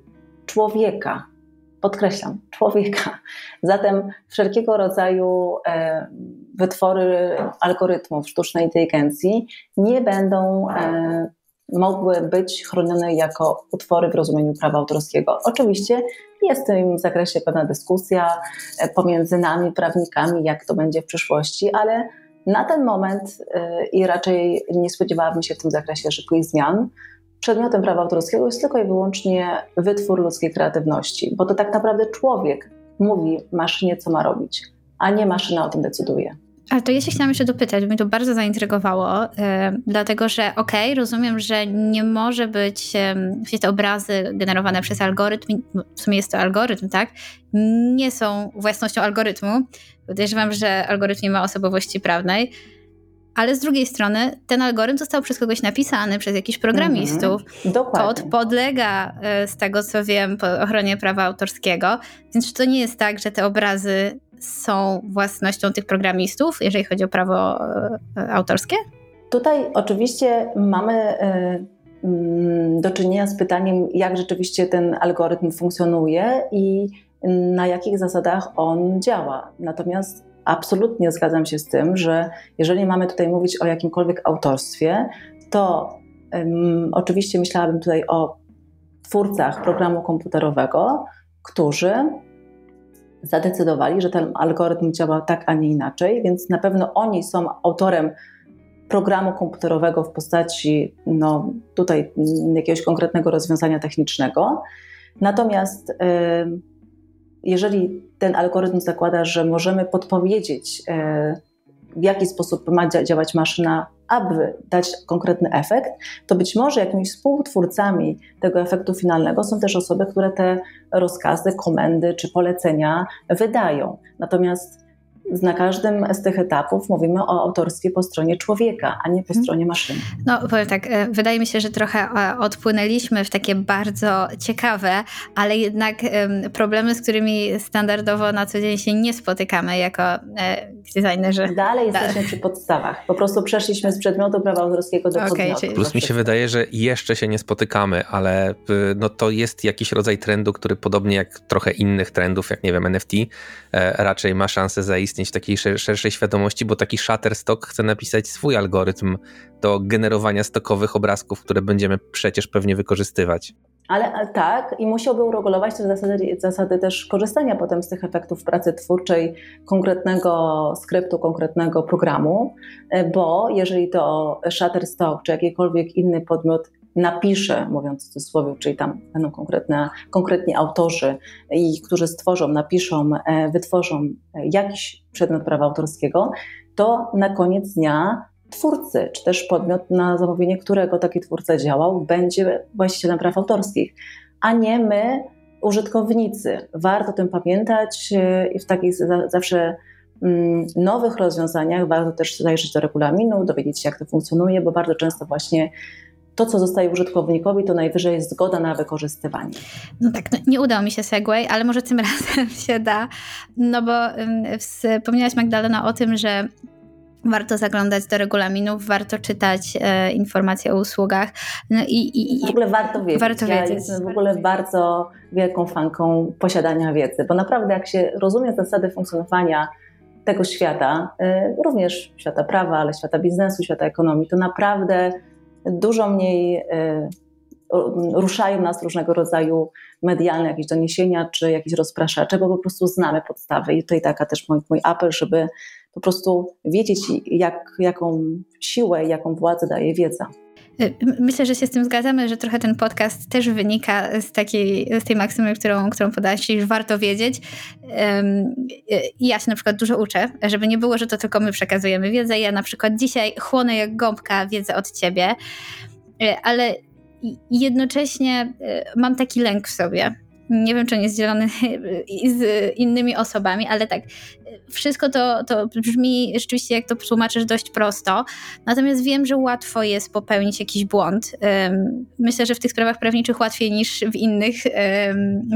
Speaker 3: człowieka. Podkreślam, człowieka. Zatem wszelkiego rodzaju e, wytwory algorytmów sztucznej inteligencji nie będą e, mogły być chronione jako utwory w rozumieniu prawa autorskiego. Oczywiście jest w tym zakresie pewna dyskusja e, pomiędzy nami, prawnikami, jak to będzie w przyszłości, ale na ten moment e, i raczej nie spodziewałabym się w tym zakresie szybkich zmian. Przedmiotem prawa autorskiego jest tylko i wyłącznie wytwór ludzkiej kreatywności, bo to tak naprawdę człowiek mówi maszynie, co ma robić, a nie maszyna o tym decyduje.
Speaker 1: Ale to ja się chciałam jeszcze dopytać, bo mnie to bardzo zaintrygowało, yy, dlatego że okej, okay, rozumiem, że nie może być yy, te obrazy generowane przez algorytm, w sumie jest to algorytm, tak? Nie są własnością algorytmu. Podejrzewam, że algorytm nie ma osobowości prawnej. Ale z drugiej strony ten algorytm został przez kogoś napisany, przez jakichś programistów.
Speaker 3: Mm -hmm.
Speaker 1: Kod podlega, e, z tego co wiem, ochronie prawa autorskiego. Więc czy to nie jest tak, że te obrazy są własnością tych programistów, jeżeli chodzi o prawo e, autorskie?
Speaker 3: Tutaj oczywiście mamy e, mm, do czynienia z pytaniem, jak rzeczywiście ten algorytm funkcjonuje i na jakich zasadach on działa. Natomiast absolutnie zgadzam się z tym, że jeżeli mamy tutaj mówić o jakimkolwiek autorstwie, to oczywiście myślałabym tutaj o twórcach programu komputerowego, którzy zadecydowali, że ten algorytm działa tak, a nie inaczej, więc na pewno oni są autorem programu komputerowego w postaci no, tutaj jakiegoś konkretnego rozwiązania technicznego. Natomiast jeżeli ten algorytm zakłada, że możemy podpowiedzieć, e, w jaki sposób ma działać maszyna, aby dać konkretny efekt, to być może jakimiś współtwórcami tego efektu finalnego są też osoby, które te rozkazy, komendy czy polecenia wydają. Natomiast na każdym z tych etapów mówimy o autorstwie po stronie człowieka, a nie po mhm. stronie maszyny.
Speaker 1: No, powiem tak, e, wydaje mi się, że trochę e, odpłynęliśmy w takie bardzo ciekawe, ale jednak problemy, z którymi standardowo na co dzień się nie spotykamy jako e, designerzy.
Speaker 3: Dalej jesteśmy przy podstawach. Po prostu przeszliśmy z przedmiotu prawa autorskiego do okay, podmiotu. Czyli...
Speaker 2: Plus mi się wydaje, że jeszcze się nie spotykamy, ale no to jest jakiś rodzaj trendu, który podobnie jak trochę innych trendów, jak nie wiem, NFT, raczej ma szansę zaistnieć istnieć w takiej szerszej świadomości, bo taki Shutterstock chce napisać swój algorytm do generowania stokowych obrazków, które będziemy przecież pewnie wykorzystywać.
Speaker 3: Ale tak, i musiałby uregulować też zasady, zasady też korzystania potem z tych efektów pracy twórczej konkretnego skryptu, konkretnego programu, bo jeżeli to Shutterstock czy jakikolwiek inny podmiot napisze, mówiąc w cudzysłowie, czyli tam będą konkretne, konkretni autorzy, i którzy stworzą, napiszą, e, wytworzą jakiś przedmiot prawa autorskiego, to na koniec dnia twórcy, czy też podmiot, na zamówienie którego taki twórca działał, będzie właścicielem praw autorskich, a nie my, użytkownicy. Warto o tym pamiętać e, i w takich zawsze mm, nowych rozwiązaniach warto też zajrzeć do regulaminu, dowiedzieć się, jak to funkcjonuje, bo bardzo często właśnie to, co zostaje użytkownikowi, to najwyżej jest zgoda na wykorzystywanie.
Speaker 1: No tak, no nie udało mi się Segway, ale może tym razem się da, no bo wspomniałaś Magdalena o tym, że warto zaglądać do regulaminów, warto czytać e, informacje o usługach. No i,
Speaker 3: i, w ogóle warto wiedzieć. Warto ja wiedzieć. jestem w ogóle bardzo wielką fanką posiadania wiedzy, bo naprawdę jak się rozumie zasady funkcjonowania tego świata, e, również świata prawa, ale świata biznesu, świata ekonomii, to naprawdę dużo mniej e, ruszają nas różnego rodzaju medialne jakieś doniesienia czy jakieś rozpraszacze, bo po prostu znamy podstawy i tutaj taka też mój, mój apel, żeby po prostu wiedzieć jak, jaką siłę, jaką władzę daje wiedza.
Speaker 1: Y, myślę, że się z tym zgadzamy, że trochę ten podcast też wynika z, takiej, z tej maksymy, którą, którą podałaś, czyli warto wiedzieć. I ja się na przykład dużo uczę, żeby nie było, że to tylko my przekazujemy wiedzę. Ja na przykład dzisiaj chłonę jak gąbka wiedzę od ciebie, y, ale jednocześnie y, mam taki lęk w sobie, nie wiem, czy on jest dzielony z innymi osobami, ale tak, wszystko to, to brzmi rzeczywiście, jak to tłumaczysz, dość prosto. Natomiast wiem, że łatwo jest popełnić jakiś błąd. Myślę, że w tych sprawach prawniczych łatwiej niż w innych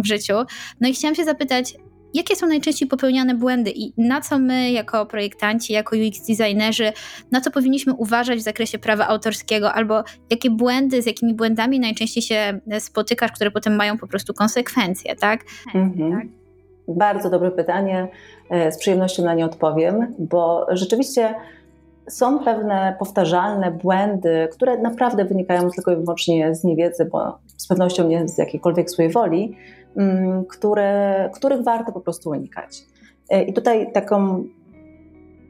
Speaker 1: w życiu. No i chciałam się zapytać, jakie są najczęściej popełniane błędy i na co my jako projektanci, jako UX designerzy, na co powinniśmy uważać w zakresie prawa autorskiego, albo jakie błędy, z jakimi błędami najczęściej się spotykasz, które potem mają po prostu konsekwencje, tak? Mhm. tak?
Speaker 3: Bardzo dobre pytanie. E, z przyjemnością na nie odpowiem, bo rzeczywiście są pewne powtarzalne błędy, które naprawdę wynikają tylko i wyłącznie z niewiedzy, bo z pewnością nie z jakiejkolwiek złej woli, które, których warto po prostu unikać. E, I tutaj taką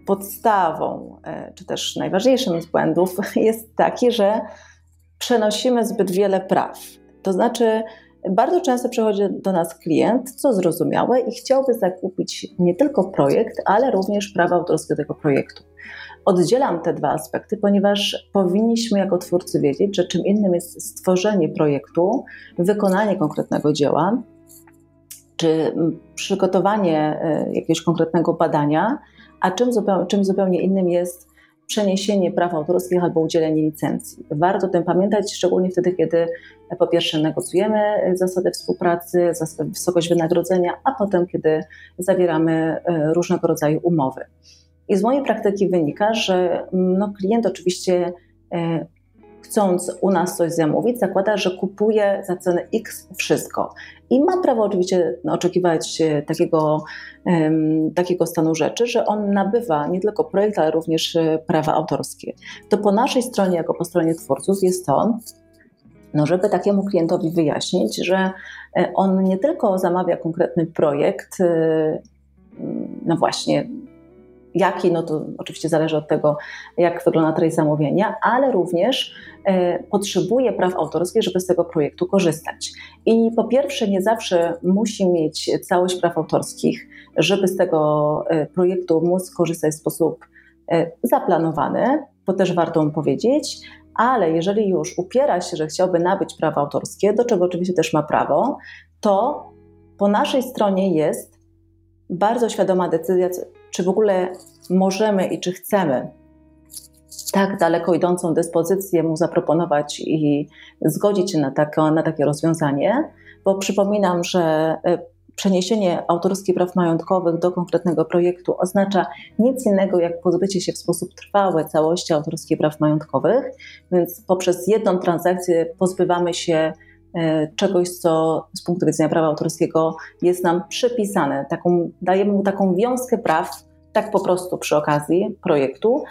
Speaker 3: podstawą, e, czy też najważniejszym z błędów jest taki, że przenosimy zbyt wiele praw. To znaczy, bardzo często przychodzi do nas klient, co zrozumiałe, i chciałby zakupić nie tylko projekt, ale również prawa autorskie tego projektu. Oddzielam te dwa aspekty, ponieważ powinniśmy jako twórcy wiedzieć, że czym innym jest stworzenie projektu, wykonanie konkretnego dzieła, czy przygotowanie e, jakiegoś konkretnego badania, a czym zupełnie, czymś zupełnie innym jest przeniesienie praw autorskich albo udzielenie licencji. Warto o tym pamiętać, szczególnie wtedy, kiedy e, po pierwsze negocjujemy zasady współpracy, wysokość wynagrodzenia, a potem, kiedy zawieramy e, różnego rodzaju umowy. I z mojej praktyki wynika, że no, klient oczywiście chcąc u nas coś zamówić, zakłada, że kupuje za cenę X wszystko. I ma prawo oczywiście oczekiwać e, takiego, takiego stanu rzeczy, że on nabywa nie tylko projekt, ale również e, prawa autorskie. To po naszej stronie, jako po stronie twórców, jest to, no żeby takiemu klientowi wyjaśnić, że e, on nie tylko zamawia konkretny projekt, no właśnie, jaki, no to oczywiście zależy od tego, jak wygląda treść zamówienia, ale również e, potrzebuje praw autorskich, żeby z tego projektu korzystać. I po pierwsze, nie zawsze musi mieć całość praw autorskich, żeby z tego e, projektu móc korzystać w sposób e, zaplanowany, to też warto mu powiedzieć, ale jeżeli już upiera się, że chciałby nabyć prawa autorskie, do czego oczywiście też ma prawo, to po naszej stronie jest bardzo świadoma decyzja, czy w ogóle możemy i czy chcemy tak daleko idącą dyspozycję mu zaproponować i zgodzić się na, na takie rozwiązanie, bo przypominam, że e, przeniesienie autorskich praw majątkowych do konkretnego projektu oznacza nic innego jak pozbycie się w sposób trwały całości autorskich praw majątkowych, więc poprzez jedną transakcję pozbywamy się e, czegoś, co z punktu widzenia prawa autorskiego jest nam przypisane. Taką, dajemy mu taką wiązkę praw, tak po prostu przy okazji projektu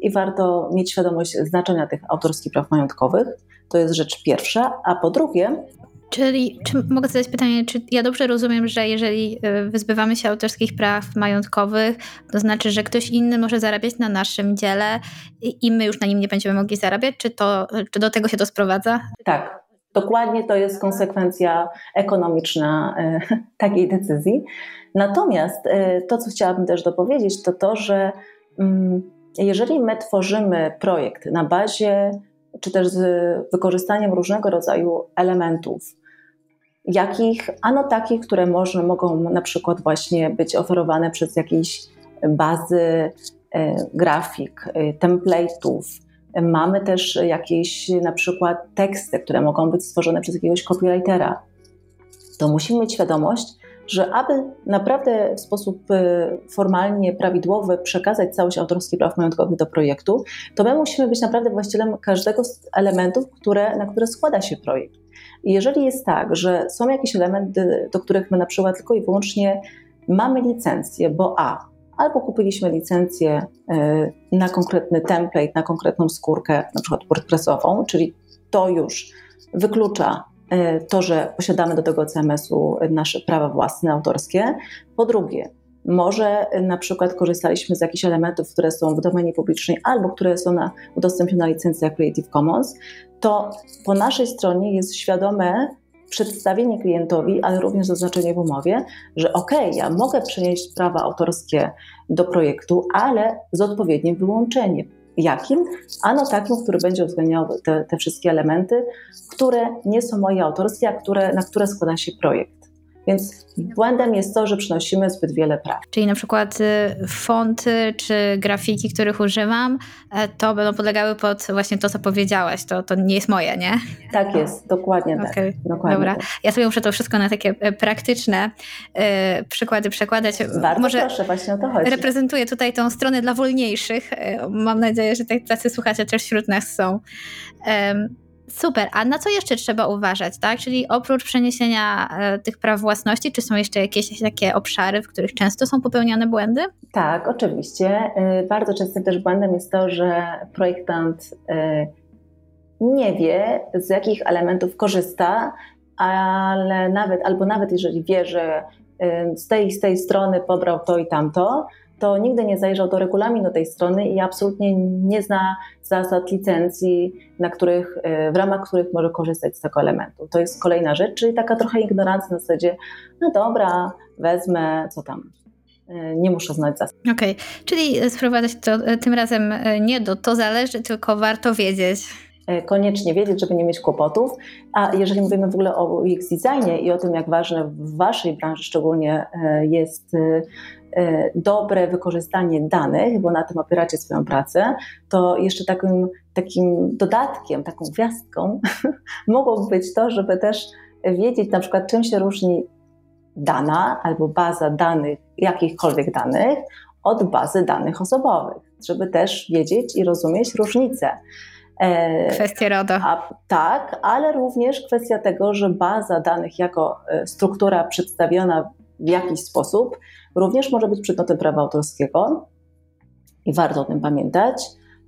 Speaker 3: i warto mieć świadomość znaczenia tych autorskich praw majątkowych. To jest rzecz pierwsza. A po drugie,
Speaker 1: Czyli czy mogę zadać pytanie, czy ja dobrze rozumiem, że jeżeli y, wyzbywamy się autorskich praw majątkowych, to znaczy, że ktoś inny może zarabiać na naszym dziele i my już na nim nie będziemy mogli zarabiać? Czy, to, czy do tego się to sprowadza?
Speaker 3: Tak, dokładnie to jest konsekwencja ekonomiczna y, takiej decyzji. Natomiast y, to, co chciałabym też dopowiedzieć, to to, że mm, jeżeli my tworzymy projekt na bazie czy też z wykorzystaniem różnego rodzaju elementów, jakich, ano takich, które można, mogą na przykład właśnie być oferowane przez jakieś bazy e, grafik, e, template'ów. Mamy też jakieś na przykład teksty, które mogą być stworzone przez jakiegoś copywritera. To musimy mieć świadomość, że aby naprawdę w sposób e, formalnie prawidłowy przekazać całość autorskich praw majątkowych do projektu, to my musimy być naprawdę właścicielem każdego z elementów, które, na które składa się projekt. I jeżeli jest tak, że są jakieś elementy, do których my na przykład tylko i wyłącznie mamy licencję, bo a, albo kupiliśmy licencję e, na konkretny template, na konkretną skórkę, na przykład WordPressową, czyli to już wyklucza e, to, że posiadamy do tego CMS-u nasze prawa własne, autorskie. Po drugie, może na przykład korzystaliśmy z jakichś elementów, które są w domenie publicznej albo które są na, udostępnione na licencja Creative Commons, to po naszej stronie jest świadome przedstawienie klientowi, ale również zaznaczenie w umowie, że ok, ja mogę przenieść prawa autorskie do projektu, ale z odpowiednim wyłączeniem. Jakim? Ano takim, który będzie uwzględniał te, te wszystkie elementy, które nie są moje autorskie, a które, na które składa się projekt. Więc błędem jest to, że przynosimy zbyt wiele praw.
Speaker 1: Czyli na przykład y, fonty czy grafiki, których używam, e, to będą podlegały pod właśnie to, co powiedziałaś. To, to nie jest moje, nie?
Speaker 3: Tak jest, dokładnie tak. Okay. Dokładnie
Speaker 1: Dobra.
Speaker 3: Tak.
Speaker 1: Ja sobie muszę to wszystko na takie e, praktyczne y, przykłady przekładać.
Speaker 3: Bardzo Może proszę, właśnie o to chodzi.
Speaker 1: Reprezentuję tutaj tą stronę dla wolniejszych. Mam nadzieję, że tacy słuchacze też wśród nas są. Super, a na co jeszcze trzeba uważać, tak? Czyli oprócz przeniesienia e, tych praw własności, czy są jeszcze jakieś takie obszary, w których często są popełniane błędy?
Speaker 3: Tak, oczywiście. E, bardzo często też błędem jest to, że projektant e, nie wie, z jakich elementów korzysta, ale nawet, albo nawet jeżeli wie, że z tej, z tej strony pobrał to i tamto, to nigdy nie zajrzał do regulaminu tej strony i absolutnie nie zna zasad licencji, na których, e, w ramach których może korzystać z tego elementu. To jest kolejna rzecz, czyli taka trochę ignorancja na zasadzie, no dobra, wezmę, co tam, e, nie muszę znać zasad.
Speaker 1: Okej, okay. czyli sprowadzać to e, tym razem nie do to zależy, tylko warto wiedzieć.
Speaker 3: Koniecznie wiedzieć, żeby nie mieć kłopotów. A jeżeli mówimy w ogóle o UX designie i o tym, jak ważne w Waszej branży szczególnie jest dobre wykorzystanie danych, bo na tym opieracie swoją pracę, to jeszcze takim, takim dodatkiem, taką gwiazdką mogłoby być to, żeby też wiedzieć na przykład, czym się różni dana albo baza danych, jakichkolwiek danych, od bazy danych osobowych, żeby też wiedzieć i rozumieć różnice.
Speaker 1: E, kwestia RODO. A,
Speaker 3: tak, ale również kwestia tego, że baza danych jako e, struktura przedstawiona w jakiś sposób również może być przedmiotem prawa autorskiego i warto o tym pamiętać.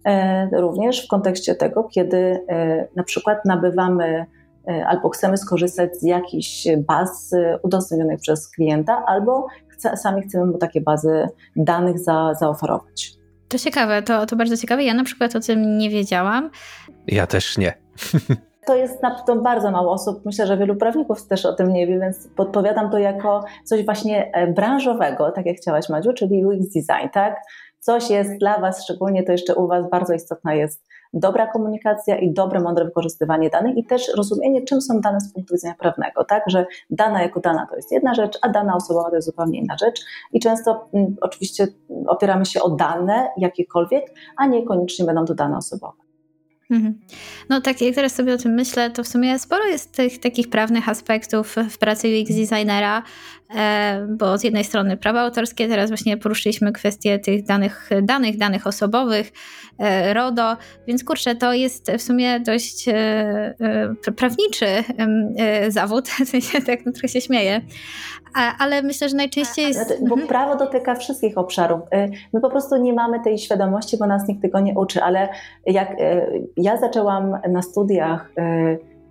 Speaker 3: E, również w kontekście tego, kiedy e, na przykład nabywamy e, albo chcemy skorzystać z jakichś baz udostępnionych przez klienta, albo chce, sami chcemy mu takie bazy danych za, zaoferować.
Speaker 1: To ciekawe, to, to bardzo ciekawe. Ja na przykład o tym nie wiedziałam.
Speaker 2: Ja też nie.
Speaker 3: To jest na to bardzo mało osób. Myślę, że wielu prawników też o tym nie wie, więc podpowiadam to jako coś właśnie e, branżowego, tak jak chciałaś Madziu, czyli UX design, tak? Coś jest dla Was, szczególnie to jeszcze u Was bardzo istotna jest dobra komunikacja i dobre, mądre wykorzystywanie danych i też rozumienie, czym są dane z punktu widzenia prawnego, tak? Że dana jako dana to jest jedna rzecz, a dana osobowa to jest zupełnie inna rzecz i często m, mm, oczywiście opieramy się o dane jakiekolwiek, a niekoniecznie będą to dane osobowe.
Speaker 1: Mhm. No tak, jak teraz sobie o tym myślę, to w sumie sporo jest tych takich prawnych aspektów w pracy UX designera, e, bo z jednej strony prawa autorskie, teraz właśnie poruszyliśmy kwestię tych danych, danych, danych osobowych, e, RODO, więc kurczę, to jest w sumie dość e, prawniczy zawód, w sensie tak no, trochę się śmieję, ale myślę, że najczęściej jest...
Speaker 3: Bo mhm. prawo dotyka wszystkich obszarów. My po prostu nie mamy tej świadomości, bo nas nikt tego nie uczy, ale jak ja zaczęłam na studiach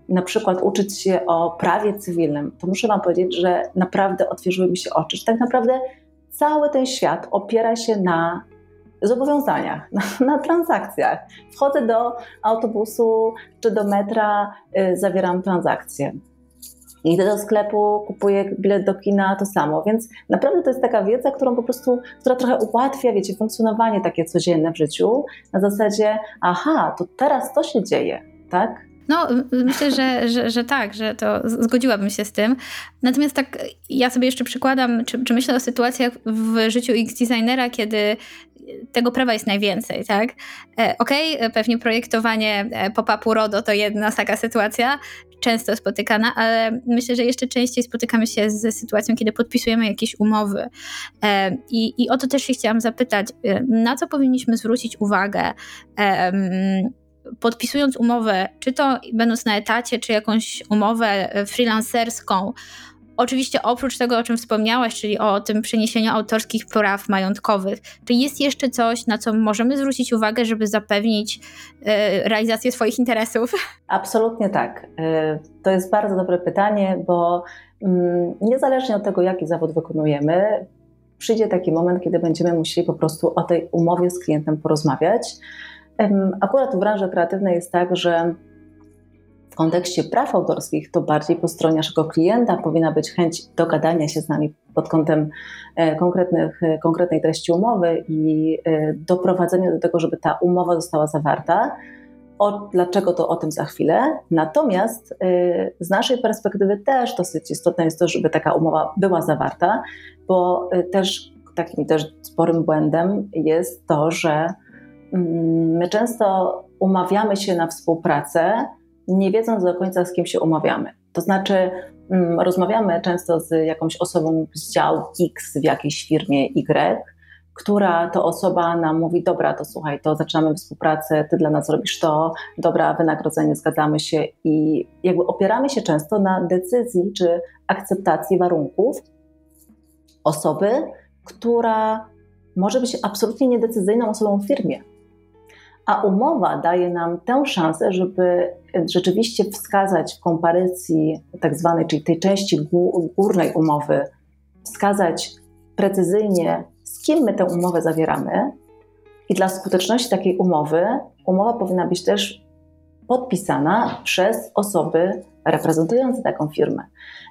Speaker 3: na przykład uczyć się o prawie cywilnym, to muszę Wam powiedzieć, że naprawdę otworzyły mi się oczy, tak naprawdę cały ten świat opiera się na zobowiązaniach, na, na, transakcjach. Wchodzę do autobusu czy do metra, y, zawieram transakcję. Idę do sklepu, kupuję bilet do kina, to samo. Więc naprawdę to jest taka wiedza, którą po prostu, która trochę ułatwia, wiecie, funkcjonowanie takie codzienne w życiu. Na zasadzie, aha, to teraz to się dzieje, tak?
Speaker 1: No, myślę, że, że, że tak, że to zgodziłabym się z tym. Natomiast tak, ja sobie jeszcze przykładam, czy, czy myślę o sytuacjach w życiu X-designera, kiedy tego prawa jest najwięcej, tak? E, okej, okay, pewnie projektowanie e, pop-upu RODO to jedna taka sytuacja, często spotykana, ale myślę, że jeszcze częściej spotykamy się z sytuacją, kiedy podpisujemy jakieś umowy. E, I, i o to też się chciałam zapytać, na co powinniśmy zwrócić uwagę? podpisując umowę, czy to będąc na etacie, czy jakąś umowę freelancerską, Oczywiście oprócz tego, o czym wspomniałaś, czyli o tym przeniesieniu autorskich praw majątkowych, czy jest jeszcze coś, na co możemy zwrócić uwagę, żeby zapewnić y, realizację swoich interesów?
Speaker 3: Absolutnie tak. Y, to jest bardzo dobre pytanie, bo y, niezależnie od tego, jaki zawód wykonujemy, przyjdzie taki moment, kiedy będziemy musieli po prostu o tej umowie z klientem porozmawiać. Akurat w branży kreatywnej jest tak, że w kontekście praw autorskich to bardziej po stronie naszego klienta powinna być chęć dogadania się z nami pod kątem e, konkretnych, e, konkretnej treści umowy i e, doprowadzenia do tego, żeby ta umowa została zawarta. O, dlaczego to o tym za chwilę? Natomiast z naszej perspektywy też dosyć istotne jest to, żeby taka umowa była zawarta, bo też takim też sporym błędem jest to, że mm, my często umawiamy się na współpracę, nie wiedząc do końca, z kim się umawiamy. To znaczy, mm, rozmawiamy często z jakąś osobą z działu X w jakiejś firmie Y, która to osoba nam mówi: Dobra, to słuchaj, to zaczynamy współpracę, ty dla nas robisz to, dobra, wynagrodzenie, zgadzamy się i jakby opieramy się często na decyzji czy akceptacji warunków osoby, która może być absolutnie niedecyzyjną osobą w firmie a umowa daje nam tę szansę, żeby rzeczywiście wskazać w komparycji tak zwanej, czyli tej części górnej umowy, wskazać precyzyjnie, z kim my tę umowę zawieramy. I dla skuteczności takiej umowy, umowa powinna być też podpisana przez osoby reprezentujące taką firmę.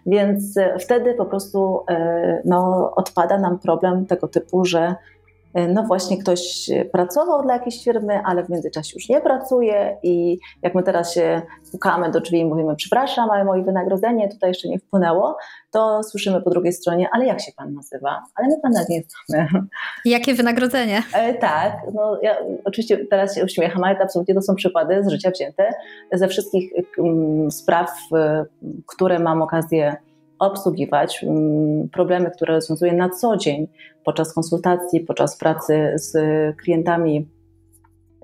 Speaker 3: Więc wtedy po prostu e, no, odpada nam problem tego typu, że E, no właśnie ktoś pracował dla jakiejś firmy, ale w międzyczasie już nie pracuje i jak my teraz się pukamy do drzwi i mówimy przepraszam, ale moje wynagrodzenie tutaj jeszcze nie wpłynęło, to słyszymy po drugiej stronie, ale jak się pan nazywa? Ale my pana nie znamy.
Speaker 1: Jakie wynagrodzenie?
Speaker 3: E, tak, no ja oczywiście teraz się uśmiecham, ale to absolutnie to są przykłady z życia wzięte ze wszystkich um, spraw, y, które mam okazję obsługiwać, mm, problemy, które rozwiązuję na co dzień podczas konsultacji, podczas pracy z klientami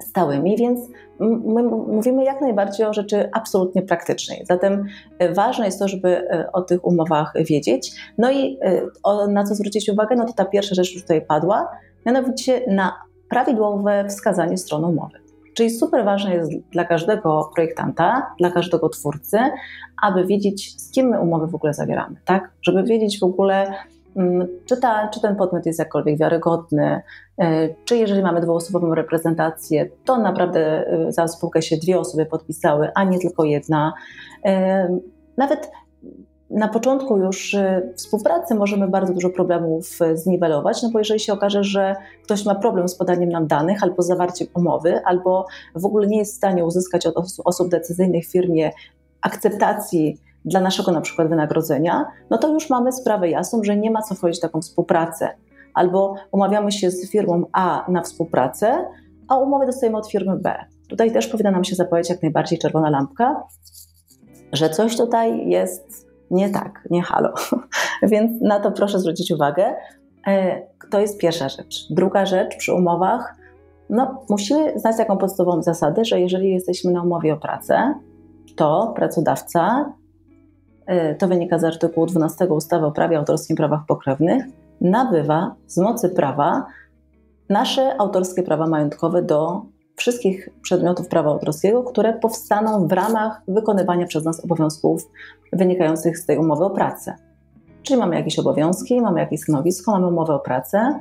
Speaker 3: stałymi, więc my mówimy jak najbardziej o rzeczy absolutnie praktycznej. Zatem e, ważne jest to, żeby e, o tych umowach wiedzieć. No i e, na co zwrócić uwagę, no to ta pierwsza rzecz już tutaj padła, mianowicie na prawidłowe wskazanie strony umowy. Czyli super ważne jest dla każdego projektanta, dla każdego twórcy, aby wiedzieć, z kim my umowy w ogóle zawieramy, tak? Żeby wiedzieć w ogóle, mm, czy, ta, czy ten podmiot jest jakkolwiek wiarygodny, e, czy jeżeli mamy dwuosobową reprezentację, to naprawdę e, za spółkę się dwie osoby podpisały, a nie tylko jedna. E, nawet na początku już y, współpracy możemy bardzo dużo problemów y, zniwelować, no bo jeżeli się okaże, że ktoś ma problem z podaniem nam danych albo zawarciem umowy, albo w ogóle nie jest w stanie uzyskać od osób decyzyjnych w firmie akceptacji dla naszego na przykład wynagrodzenia, no to już mamy sprawę jasną, że nie ma co wchodzić w taką współpracę. Albo umawiamy się z firmą A na współpracę, a umowę dostajemy od firmy B. Tutaj też powinna nam się zapalić jak najbardziej czerwona lampka, że coś tutaj jest nie tak, nie halo. Więc na to proszę zwrócić uwagę. E, to jest pierwsza rzecz. Druga rzecz przy umowach, no, musimy znać taką podstawową zasadę, że jeżeli jesteśmy na umowie o pracę, to pracodawca, e, to wynika z artykułu 12 ustawy o prawie autorskim i prawach pokrewnych, nabywa z mocy prawa nasze autorskie prawa majątkowe do wszystkich przedmiotów prawa autorskiego, które powstaną w ramach wykonywania przez nas obowiązków wynikających z tej umowy o pracę. Czyli mamy jakieś obowiązki, mamy jakieś stanowisko, mamy umowę o pracę,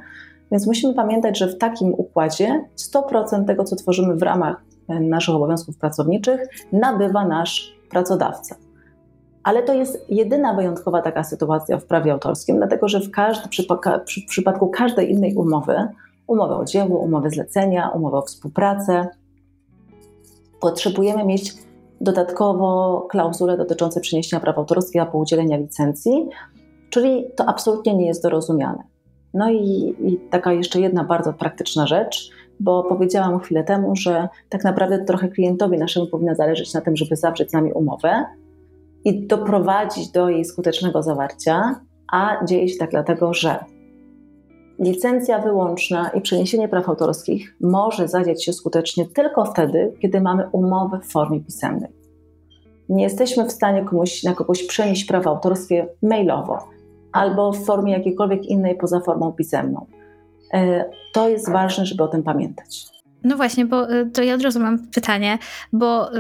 Speaker 3: więc musimy pamiętać, że w takim układzie 100% tego, co tworzymy w ramach e, naszych obowiązków pracowniczych, nabywa nasz pracodawca. Ale to jest jedyna wyjątkowa taka sytuacja w prawie autorskim, dlatego że w, każdy, w przypadku każdej innej umowy, umowy o dzieło, umowy zlecenia, umowy o współpracę, potrzebujemy mieć dodatkowo klauzule dotyczące przeniesienia praw autorskich po udzielenia licencji, czyli to absolutnie nie jest dorozumiane. No i, i taka jeszcze jedna bardzo praktyczna rzecz, bo powiedziałam chwilę temu, że tak naprawdę trochę klientowi naszemu powinno zależeć na tym, żeby zawrzeć z nami umowę i doprowadzić do jej skutecznego zawarcia, a dzieje się tak dlatego, że licencja wyłączna i przeniesienie praw autorskich może zadziać się skutecznie tylko wtedy, kiedy mamy umowę w formie pisemnej. Nie jesteśmy w stanie komuś, na kogoś przenieść prawa autorskie mailowo albo w formie jakiejkolwiek innej poza formą pisemną. E, to jest ważne, żeby o tym pamiętać.
Speaker 1: No właśnie, bo y, to ja od razu mam pytanie, bo y,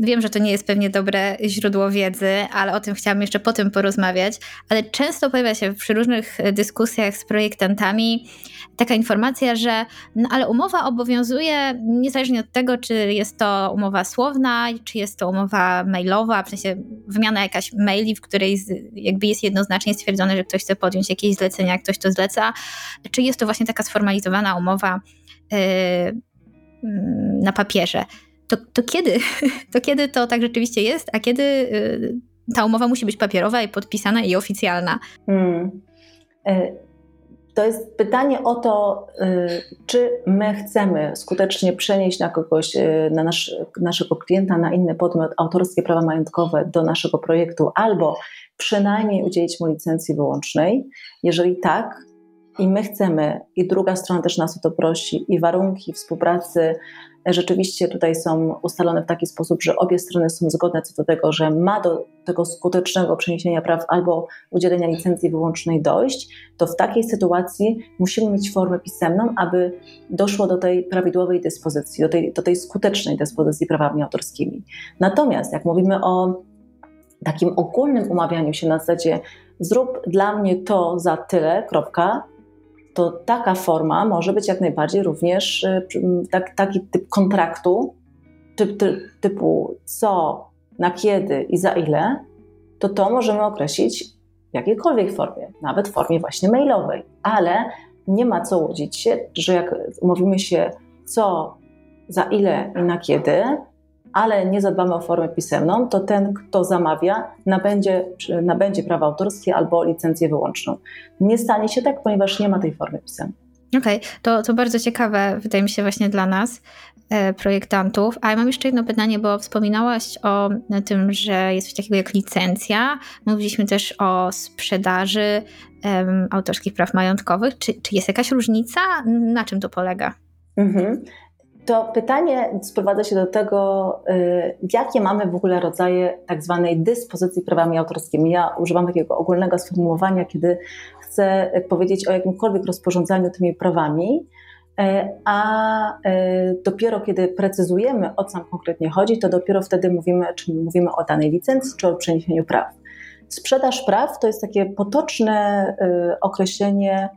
Speaker 1: wiem, że to nie jest pewnie dobre źródło wiedzy, ale o tym chciałam jeszcze po tym porozmawiać. Ale często pojawia się przy różnych dyskusjach z projektantami taka informacja, że no ale umowa obowiązuje niezależnie od tego, czy jest to umowa słowna, czy jest to umowa mailowa, w sensie wymiana jakaś maili, w której jakby jest jednoznacznie stwierdzone, że ktoś chce podjąć jakieś zlecenia, ktoś to zleca, czy jest to właśnie taka sformalizowana umowa. Yy, na papierze. To, to, kiedy? To kiedy to tak rzeczywiście jest, a kiedy y, ta umowa musi być papierowa i podpisana i oficjalna? Hmm.
Speaker 3: E, to jest pytanie o to, y, czy my chcemy skutecznie przenieść na kogoś, y, na nasz, naszego klienta, na inny podmiot autorskie prawa majątkowe do naszego projektu, albo przynajmniej udzielić mu licencji wyłącznej. Jeżeli tak, i my chcemy, i druga strona też nas o to prosi, i warunki współpracy rzeczywiście tutaj są ustalone w taki sposób, że obie strony są zgodne co do tego, że ma do tego skutecznego przeniesienia praw albo udzielenia licencji wyłącznej dojść, to w takiej sytuacji musimy mieć formę pisemną, aby doszło do tej prawidłowej dyspozycji, do tej, do tej skutecznej dyspozycji prawami autorskimi. Natomiast jak mówimy o takim ogólnym umawianiu się na zasadzie zrób dla mnie to za tyle, kropka, to taka forma może być jak najbardziej również y, tak, taki typ kontraktu, typ, typu co, na kiedy i za ile, to to możemy określić w jakiejkolwiek formie, nawet w formie właśnie mailowej. Ale nie ma co łudzić się, że jak umówimy się co, za ile i na kiedy, ale nie zadbamy o formę pisemną, to ten, kto zamawia, nabędzie, nabędzie prawa autorskie albo licencję wyłączną. Nie stanie się tak, ponieważ nie ma tej formy pisemnej.
Speaker 1: Okej, okay. to, to bardzo ciekawe, wydaje mi się, właśnie dla nas, e, projektantów. A ja mam jeszcze jedno pytanie, bo wspominałaś o tym, że jest coś takiego jak licencja. Mówiliśmy też o sprzedaży autorskich praw majątkowych. Czy, czy jest jakaś różnica? Na czym to polega? Mhm.
Speaker 3: To pytanie sprowadza się do tego, y, jakie mamy w ogóle rodzaje tak zwanej dyspozycji prawami autorskimi. Ja używam takiego ogólnego sformułowania, kiedy chcę powiedzieć o jakimkolwiek rozporządzaniu tymi prawami, y, a y, dopiero kiedy precyzujemy, o co nam konkretnie chodzi, to dopiero wtedy mówimy, czy mówimy o danej licencji, czy o przeniesieniu praw. Sprzedaż praw to jest takie potoczne określenie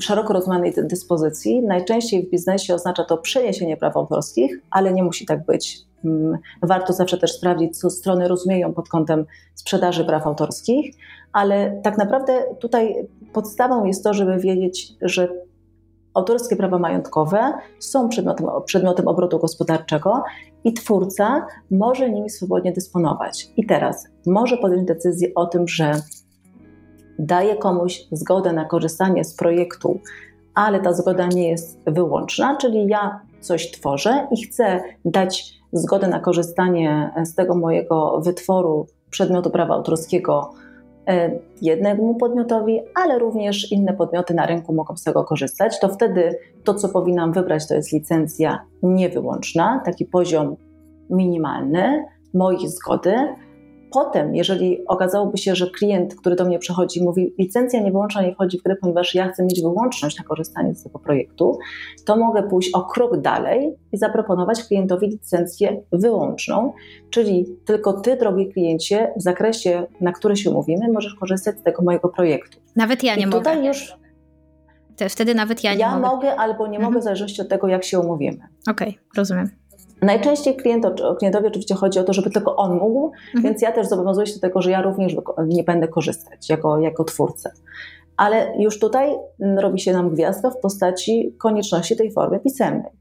Speaker 3: szeroko rozumianej dyspozycji. Najczęściej w biznesie oznacza to przeniesienie praw autorskich, ale nie musi tak być. Mm, warto zawsze też sprawdzić, co strony rozumieją pod kątem sprzedaży praw autorskich, ale tak naprawdę tutaj podstawą jest to, żeby wiedzieć, że autorskie prawa majątkowe są przedmiotem, przedmiotem obrotu gospodarczego i twórca może nimi swobodnie dysponować. I teraz może podjąć decyzję o tym, że daje komuś zgodę na korzystanie z projektu, ale ta zgoda nie jest wyłączna, czyli ja coś tworzę i chcę dać zgodę na korzystanie z tego mojego wytworu przedmiotu prawa autorskiego e, jednemu podmiotowi, ale również inne podmioty na rynku mogą z tego korzystać, to wtedy to, co powinnam wybrać, to jest licencja niewyłączna, taki poziom minimalny mojej zgody, potem, jeżeli okazałoby się, że klient, który do mnie przychodzi, mówi, licencja nie wyłącza, nie wchodzi w grę, ponieważ ja chcę mieć wyłączność na korzystanie z tego projektu, to mogę pójść o krok dalej i zaproponować klientowi licencję wyłączną, czyli tylko ty, drogi kliencie, w zakresie, na który się umówimy, możesz korzystać z tego mojego projektu.
Speaker 1: Nawet ja nie
Speaker 3: I
Speaker 1: mogę.
Speaker 3: Tutaj już
Speaker 1: to wtedy nawet ja nie
Speaker 3: ja
Speaker 1: mogę.
Speaker 3: mogę albo nie
Speaker 1: Mhm.
Speaker 3: mogę, w zależności od tego, jak się umówimy.
Speaker 1: Okej, rozumiem.
Speaker 3: Najczęściej klient, klientowi oczywiście chodzi o to, żeby tylko on mógł,
Speaker 1: Mhm.
Speaker 3: więc ja też zobowiązuję się do tego, że ja również nie będę korzystać jako, jako twórca. Ale już tutaj mm, robi się nam gwiazdka w postaci konieczności tej formy pisemnej.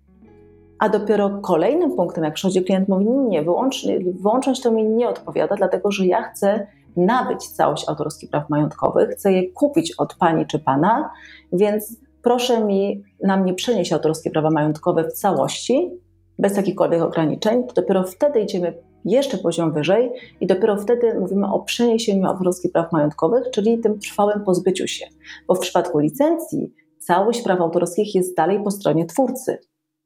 Speaker 3: A dopiero kolejnym punktem, jak przychodzi klient, mówi: Nie, wyłącz, wyłączność to mi nie odpowiada, dlatego że ja chcę nabyć całość autorskich praw majątkowych, chcę je kupić od pani czy pana, więc proszę mi na mnie przenieść autorskie prawa majątkowe w całości, bez jakichkolwiek ograniczeń, to dopiero wtedy idziemy jeszcze poziom wyżej i dopiero wtedy mówimy o przeniesieniu autorskich praw majątkowych, czyli tym trwałym pozbyciu się. Bo w przypadku licencji całość praw autorskich jest dalej po stronie twórcy.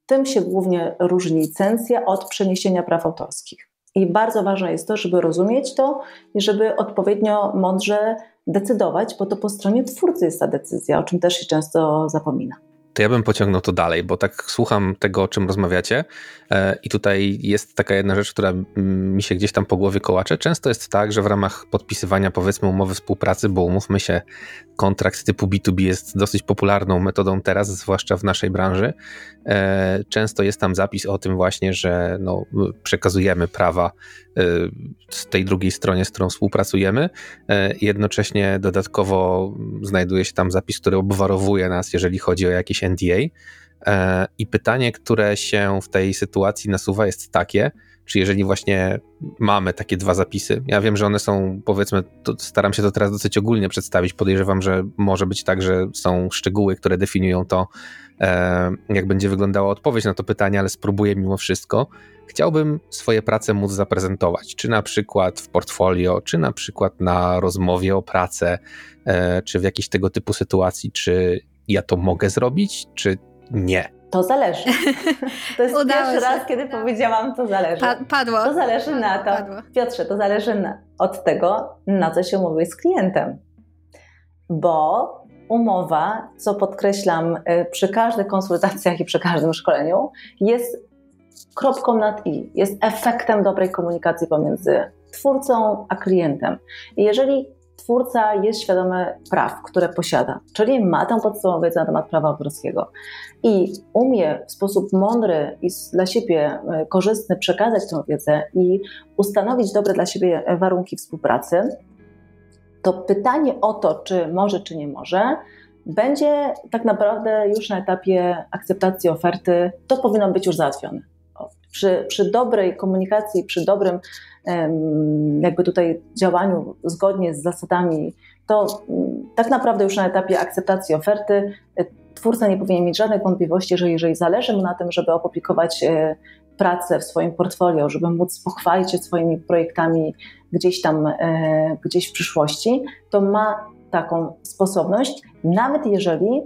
Speaker 3: Tym się głównie różni licencja od przeniesienia praw autorskich. I bardzo ważne jest to, żeby rozumieć to i żeby odpowiednio mądrze decydować, bo to po stronie twórcy jest ta decyzja, o czym też się często zapomina.
Speaker 2: To ja bym pociągnął to dalej, bo tak słucham tego, o czym rozmawiacie e, i tutaj jest taka jedna rzecz, która mi się gdzieś tam po głowie kołacze. Często jest tak, że w ramach podpisywania powiedzmy umowy współpracy, bo umówmy się, kontrakt typu B2B jest dosyć popularną metodą teraz, zwłaszcza w naszej branży. E, Często jest tam zapis o tym właśnie, że no, przekazujemy prawa e, z tej drugiej stronie, z którą współpracujemy. Jednocześnie dodatkowo znajduje się tam zapis, który obwarowuje nas, jeżeli chodzi o jakieś NDA. E, I pytanie, które się w tej sytuacji nasuwa, jest takie, czy jeżeli właśnie mamy takie dwa zapisy, ja wiem, że one są, powiedzmy, staram się to teraz dosyć ogólnie przedstawić. Podejrzewam, że może być tak, że są szczegóły, które definiują to, e, jak będzie wyglądała odpowiedź na to pytanie, ale spróbuję mimo wszystko. Chciałbym swoje prace móc zaprezentować, czy na przykład w portfolio, czy na przykład na rozmowie o pracę, e, czy w jakiejś tego typu sytuacji, czy ja to mogę zrobić, czy nie.
Speaker 3: To zależy. To jest
Speaker 1: Udało
Speaker 3: pierwszy
Speaker 1: się.
Speaker 3: raz, kiedy powiedziałam, to zależy.
Speaker 1: Pa padło.
Speaker 3: To zależy na to.
Speaker 1: Padło.
Speaker 3: Piotrze, to zależy na, od tego, na co się umówisz z klientem. Bo umowa, co podkreślam y, przy każdych konsultacjach i przy każdym szkoleniu, jest kropką nad i, jest efektem dobrej komunikacji pomiędzy twórcą a klientem. I jeżeli twórca jest świadomy praw, które posiada, czyli ma tę podstawową wiedzę na temat prawa autorskiego i umie w sposób mądry i dla siebie y, korzystny przekazać tę wiedzę i ustanowić dobre dla siebie warunki współpracy, to pytanie o to, czy może, czy nie może, będzie tak naprawdę już na etapie akceptacji oferty, to powinno być już załatwione. Przy, przy dobrej komunikacji, przy dobrym jakby tutaj działaniu zgodnie z zasadami, to mm, tak naprawdę już na etapie akceptacji oferty e, twórca nie powinien mieć żadnych wątpliwości, że jeżeli zależy mu na tym, żeby opublikować e, pracę w swoim portfolio, żeby móc pochwalić się swoimi projektami gdzieś tam, e, gdzieś w przyszłości, to ma taką sposobność, nawet jeżeli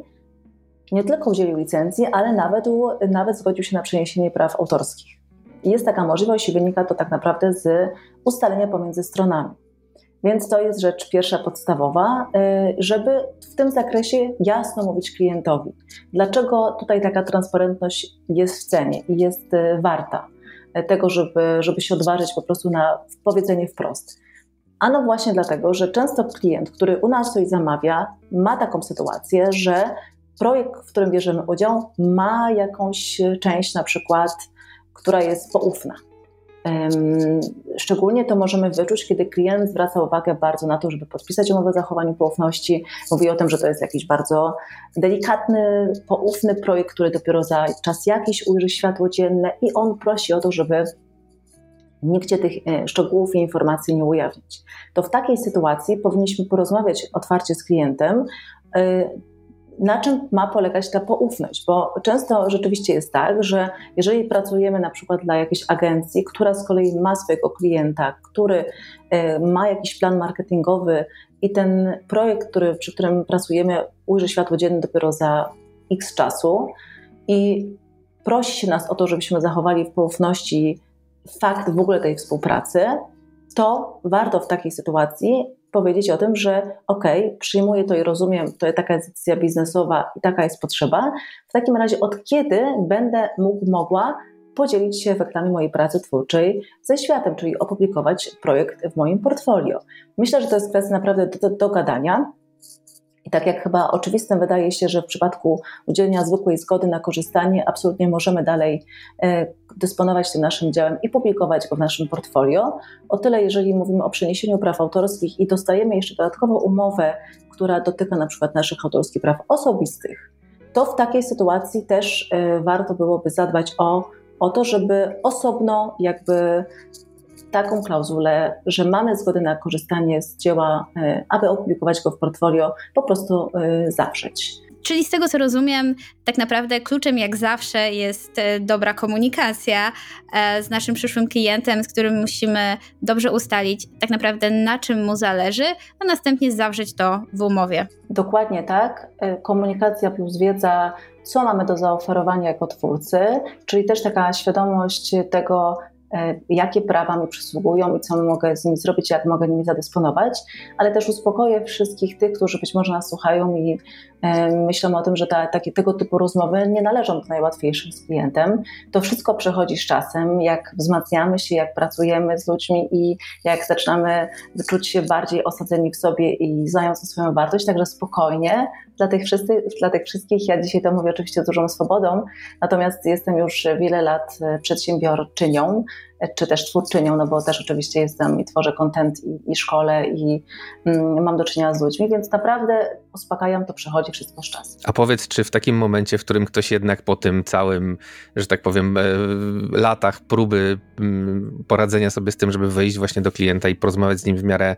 Speaker 3: nie tylko udzielił licencji, ale nawet, nawet zgodził się na przeniesienie praw autorskich. Jest taka możliwość i wynika to tak naprawdę z ustalenia pomiędzy stronami. Więc to jest rzecz pierwsza podstawowa, y, żeby w tym zakresie jasno mówić klientowi, dlaczego tutaj taka transparentność jest w cenie i jest y, warta y, tego, żeby, żeby się odważyć po prostu na powiedzenie wprost. Ano właśnie dlatego, że często klient, który u nas coś zamawia, ma taką sytuację, że projekt, w którym bierzemy udział, ma jakąś część na przykład, która jest poufna. Szczególnie to możemy wyczuć, kiedy klient zwraca uwagę bardzo na to, żeby podpisać umowę o zachowaniu poufności. Mówi o tym, że to jest jakiś bardzo delikatny, poufny projekt, który dopiero za czas jakiś ujrzy światło dzienne i on prosi o to, żeby nigdzie tych e, szczegółów i informacji nie ujawnić. To w takiej sytuacji powinniśmy porozmawiać otwarcie z klientem, e, na czym ma polegać ta poufność, bo często rzeczywiście jest tak, że jeżeli pracujemy na przykład dla jakiejś agencji, która z kolei ma swojego klienta, który e, ma jakiś plan marketingowy i ten projekt, który, przy którym pracujemy, ujrzy światło dzienne dopiero za x czasu i prosi się nas o to, żebyśmy zachowali w poufności fakt w ogóle tej współpracy, to warto w takiej sytuacji powiedzieć o tym, że ok, przyjmuję to i rozumiem, to jest taka decyzja biznesowa i taka jest potrzeba. W takim razie od kiedy będę mógł, mogła podzielić się efektami mojej pracy twórczej ze światem, czyli opublikować projekt w moim portfolio. Myślę, że to jest kwestia naprawdę do, do, do gadania. I tak jak chyba oczywistym wydaje się, że w przypadku udzielenia zwykłej zgody na korzystanie absolutnie możemy dalej e, dysponować tym naszym dziełem i publikować go w naszym portfolio, o tyle jeżeli mówimy o przeniesieniu praw autorskich i dostajemy jeszcze dodatkowo umowę, która dotyka na przykład naszych autorskich praw osobistych, to w takiej sytuacji też e, warto byłoby zadbać o, o to, żeby osobno jakby taką klauzulę, że mamy zgodę na korzystanie z dzieła, e, aby opublikować go w portfolio, po prostu e, zawrzeć.
Speaker 1: Czyli z tego co rozumiem, tak naprawdę kluczem jak zawsze jest e, dobra komunikacja z naszym przyszłym klientem, z którym musimy dobrze ustalić tak naprawdę na czym mu zależy, a następnie zawrzeć to w umowie.
Speaker 3: Dokładnie tak. Komunikacja plus wiedza, co mamy do zaoferowania jako twórcy, czyli też taka świadomość tego, jakie prawa mi przysługują i co mogę z nimi zrobić, jak mogę nimi zadysponować, ale też uspokoję wszystkich tych, którzy być może nas słuchają i e, myślą o tym, że ta, takie, tego typu rozmowy nie należą do najłatwiejszych z klientem. To wszystko przechodzi z czasem, jak wzmacniamy się, jak pracujemy z ludźmi i jak zaczynamy czuć się bardziej osadzeni w sobie i znając swoją wartość, także spokojnie, dla tych, wszyscy, dla tych wszystkich. Ja dzisiaj to mówię oczywiście z dużą swobodą, natomiast jestem już wiele lat e, przedsiębiorczynią, e, czy też twórczynią, no bo też oczywiście jestem i tworzę content i, i szkole i mm, mam do czynienia z ludźmi, więc naprawdę uspokajam, to przechodzi wszystko z czasem.
Speaker 2: A powiedz, czy w takim momencie, w którym ktoś jednak po tym całym, że tak powiem, e, latach próby mm, poradzenia sobie z tym, żeby wejść właśnie do klienta i porozmawiać z nim w miarę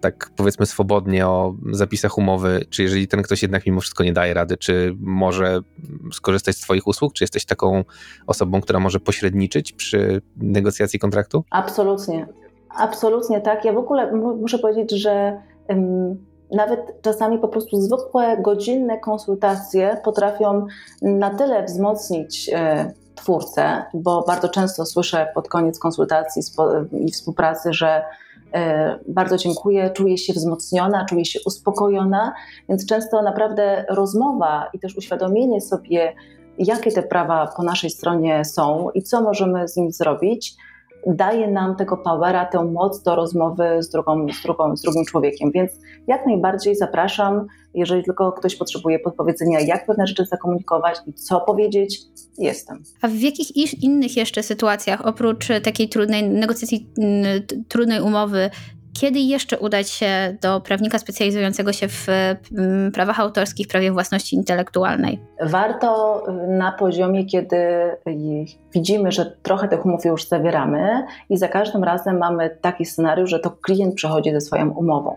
Speaker 2: tak powiedzmy swobodnie o zapisach umowy, czy jeżeli ten ktoś ktoś jednak mimo wszystko nie daje rady, czy może skorzystać z Twoich usług? Czy jesteś taką osobą, która może pośredniczyć przy negocjacji kontraktu?
Speaker 3: Absolutnie. Absolutnie tak. Ja w ogóle muszę powiedzieć, że um, nawet czasami po prostu zwykłe, godzinne konsultacje potrafią na tyle wzmocnić e, twórcę, bo bardzo często słyszę pod koniec konsultacji i współpracy, że bardzo dziękuję, czuję się wzmocniona, czuję się uspokojona, więc często naprawdę rozmowa i też uświadomienie sobie, jakie te prawa po naszej stronie są i co możemy z nimi zrobić, daje nam tego powera, tę moc do rozmowy z, drugą, z, drugą, z drugim człowiekiem. Więc jak najbardziej zapraszam, jeżeli tylko ktoś potrzebuje podpowiedzenia, jak pewne rzeczy zakomunikować i co powiedzieć, jestem.
Speaker 1: A w jakich innych jeszcze sytuacjach, oprócz takiej trudnej negocjacji, trudnej umowy, kiedy jeszcze udać się do prawnika specjalizującego się w mm, prawach autorskich, prawie własności intelektualnej?
Speaker 3: Warto na poziomie, kiedy widzimy, że trochę tych umów już zawieramy i za każdym razem mamy taki scenariusz, że to klient przychodzi ze swoją umową.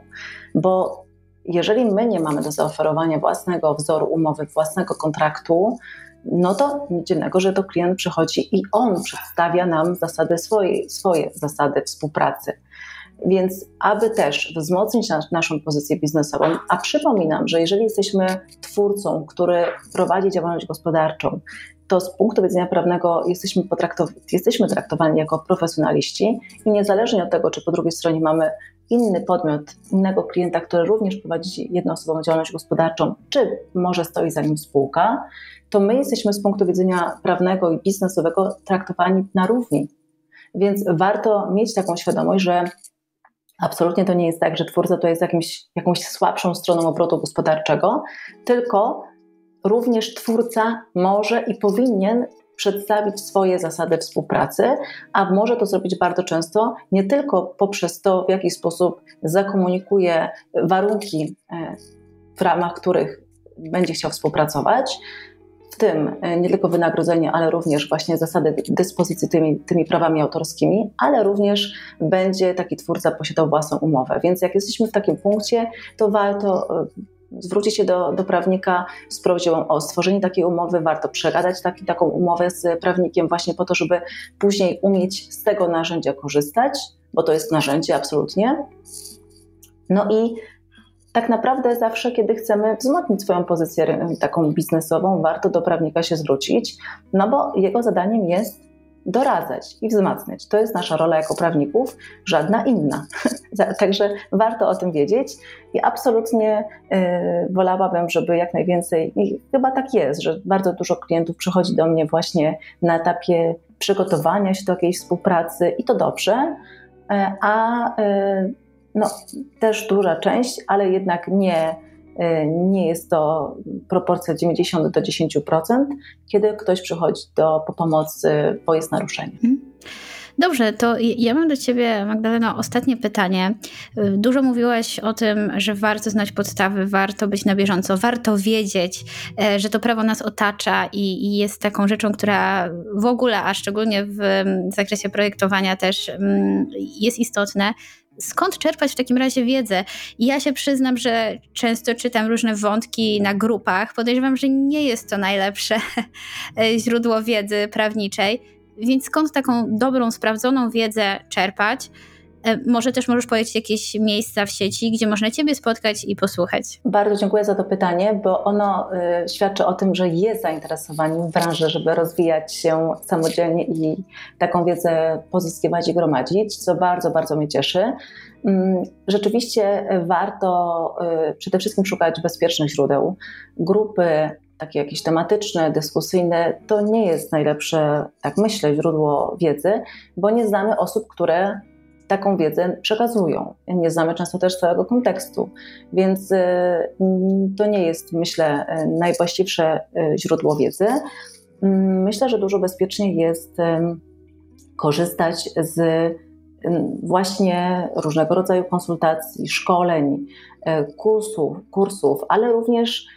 Speaker 3: Bo jeżeli my nie mamy do zaoferowania własnego wzoru umowy, własnego kontraktu, no to nic dziwnego, że to klient przychodzi i on przedstawia nam zasady swojej, swoje zasady współpracy. Więc aby też wzmocnić nas, naszą pozycję biznesową, a przypominam, że jeżeli jesteśmy twórcą, który prowadzi działalność gospodarczą, to z punktu widzenia prawnego jesteśmy, jesteśmy traktowani jako profesjonaliści i niezależnie od tego, czy po drugiej stronie mamy inny podmiot, innego klienta, który również prowadzi jednoosobową działalność gospodarczą, czy może stoi za nim spółka, to my jesteśmy z punktu widzenia prawnego i biznesowego traktowani na równi. Więc warto mieć taką świadomość, że Absolutnie to nie jest tak, że twórca to jest jakimś, jakąś słabszą stroną obrotu gospodarczego, tylko również twórca może i powinien przedstawić swoje zasady współpracy, a może to zrobić bardzo często nie tylko poprzez to, w jaki sposób zakomunikuje warunki, e, w ramach których będzie chciał współpracować, w tym e, nie tylko wynagrodzenie, ale również właśnie zasady dyspozycji tymi, tymi prawami autorskimi, ale również będzie taki twórca posiadał własną umowę. Więc jak jesteśmy w takim punkcie, to warto e, zwrócić się do, do prawnika z prośbą o stworzenie takiej umowy, warto przegadać taki, taką umowę z prawnikiem właśnie po to, żeby później umieć z tego narzędzia korzystać, bo to jest narzędzie absolutnie. No i tak naprawdę zawsze, kiedy chcemy wzmocnić swoją pozycję taką biznesową, warto do prawnika się zwrócić, no bo jego zadaniem jest doradzać i wzmacniać. To jest nasza rola jako prawników, żadna inna. Także warto o tym wiedzieć i absolutnie y, wolałabym, żeby jak najwięcej, i chyba tak jest, że bardzo dużo klientów przychodzi do mnie właśnie na etapie przygotowania się do jakiejś współpracy i to dobrze, y, a y, no, też duża część, ale jednak nie Y, nie jest to proporcja 90 do 10%, kiedy ktoś przychodzi do, po pomocy, bo jest naruszenie. Mhm.
Speaker 1: Dobrze, to ja mam do Ciebie, Magdalena, ostatnie pytanie. Y, dużo mówiłaś o tym, że warto znać podstawy, warto być na bieżąco, warto wiedzieć, e, że to prawo nas otacza i, i jest taką rzeczą, która w ogóle, a szczególnie w zakresie projektowania też mm, jest istotne skąd czerpać w takim razie wiedzę? Ja się przyznam, że często czytam różne wątki na grupach. Podejrzewam, że nie jest to najlepsze źródło wiedzy prawniczej. Więc skąd taką dobrą, sprawdzoną wiedzę czerpać? E, może też możesz powiedzieć jakieś miejsca w sieci, gdzie można Ciebie spotkać i posłuchać.
Speaker 3: Bardzo dziękuję za to pytanie, bo ono y, świadczy o tym, że jest zainteresowanie w branży, żeby rozwijać się samodzielnie i taką wiedzę pozyskiwać i gromadzić, co bardzo, bardzo mnie cieszy. Mm, rzeczywiście warto y, przede wszystkim szukać bezpiecznych źródeł. Grupy takie jakieś tematyczne, dyskusyjne, to nie jest najlepsze, tak myślę, źródło wiedzy, bo nie znamy osób, które taką wiedzę przekazują. Nie znamy często też całego kontekstu, więc y, to nie jest, myślę, najwłaściwsze y, źródło wiedzy. Mm, myślę, że dużo bezpieczniej jest korzystać z właśnie różnego rodzaju konsultacji, szkoleń, kursów, kursów ale również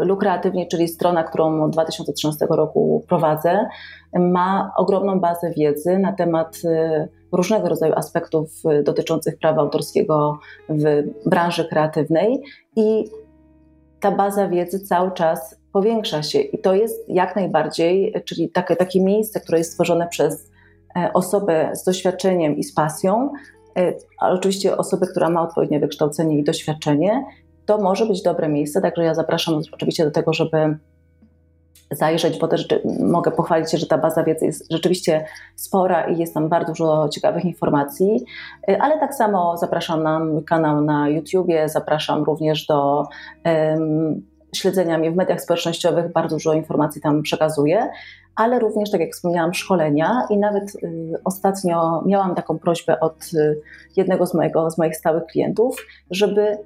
Speaker 3: Lukreatywnie, czyli strona, którą od 2013 roku prowadzę, ma ogromną bazę wiedzy na temat y, różnego rodzaju aspektów y, dotyczących prawa autorskiego w branży kreatywnej i ta baza wiedzy cały czas powiększa się i to jest jak najbardziej, czyli takie, takie miejsce, które jest stworzone przez e, osobę z doświadczeniem i z pasją, ale oczywiście osobę, która ma odpowiednie wykształcenie i doświadczenie, to może być dobre miejsce, także ja zapraszam oczywiście do tego, żeby zajrzeć, bo też mogę pochwalić się, że ta baza wiedzy jest rzeczywiście spora i jest tam bardzo dużo ciekawych informacji, y, ale tak samo zapraszam na mój kanał na YouTubie, zapraszam również do um, śledzenia mnie w mediach społecznościowych, bardzo dużo informacji tam przekazuję, ale również, tak jak wspomniałam, szkolenia i nawet y, ostatnio miałam taką prośbę od y, jednego z, mojego, z moich stałych klientów, żeby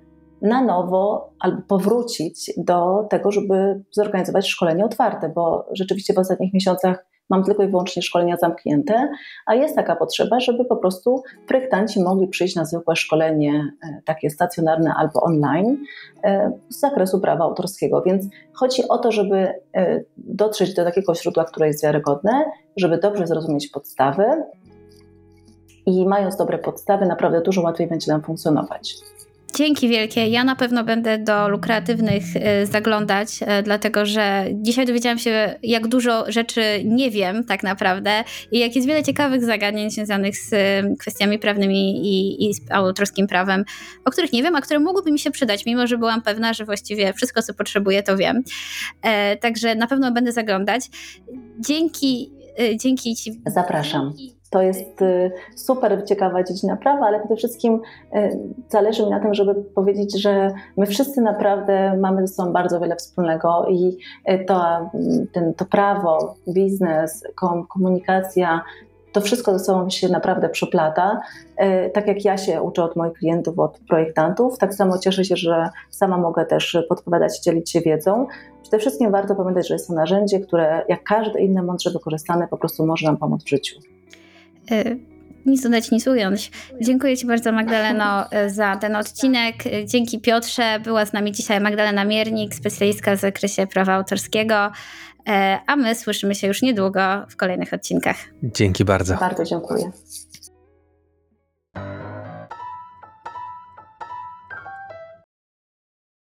Speaker 3: na nowo albo powrócić do tego, żeby zorganizować szkolenie otwarte, bo rzeczywiście w ostatnich miesiącach mam tylko i wyłącznie szkolenia zamknięte, a jest taka potrzeba, żeby po prostu projektanci mogli przyjść na zwykłe szkolenie e, takie stacjonarne albo online e, z zakresu prawa autorskiego. Więc chodzi o to, żeby e, dotrzeć do takiego źródła, które jest wiarygodne, żeby dobrze zrozumieć podstawy i mając dobre podstawy, naprawdę dużo łatwiej będzie nam funkcjonować.
Speaker 1: Dzięki wielkie. Ja na pewno będę do lukratywnych y, zaglądać, y, dlatego że dzisiaj dowiedziałam się, jak dużo rzeczy nie wiem tak naprawdę i jak jest wiele ciekawych zagadnień związanych z y, kwestiami prawnymi i, i z autorskim prawem, o których nie wiem, a które mogłyby mi się przydać, mimo że byłam pewna, że właściwie wszystko, co potrzebuję, to wiem. E, także na pewno będę zaglądać. Dzięki, dzięki Ci.
Speaker 3: Zapraszam. To jest y, super ciekawa dziedzina prawa, ale przede wszystkim y, zależy mi na tym, żeby powiedzieć, że my wszyscy naprawdę mamy ze sobą bardzo wiele wspólnego i y, to, ten, to prawo, biznes, komunikacja, to wszystko ze sobą się naprawdę przeplata. Tak jak ja się uczę od moich klientów, od projektantów, tak samo cieszę się, że sama mogę też podpowiadać, dzielić się wiedzą. Przede wszystkim warto pamiętać, że jest to narzędzie, które jak każde inne mądrze wykorzystane po prostu może nam pomóc w życiu.
Speaker 1: Y, nic dodać, nic ująć. Dziękuję Ci bardzo, Magdaleno, za ten odcinek. Dzięki Piotrze. Była z nami dzisiaj Magdalena Miernik, specjalistka w zakresie prawa autorskiego. Y, a my słyszymy się już niedługo w kolejnych odcinkach.
Speaker 2: Dzięki bardzo.
Speaker 3: Bardzo dziękuję.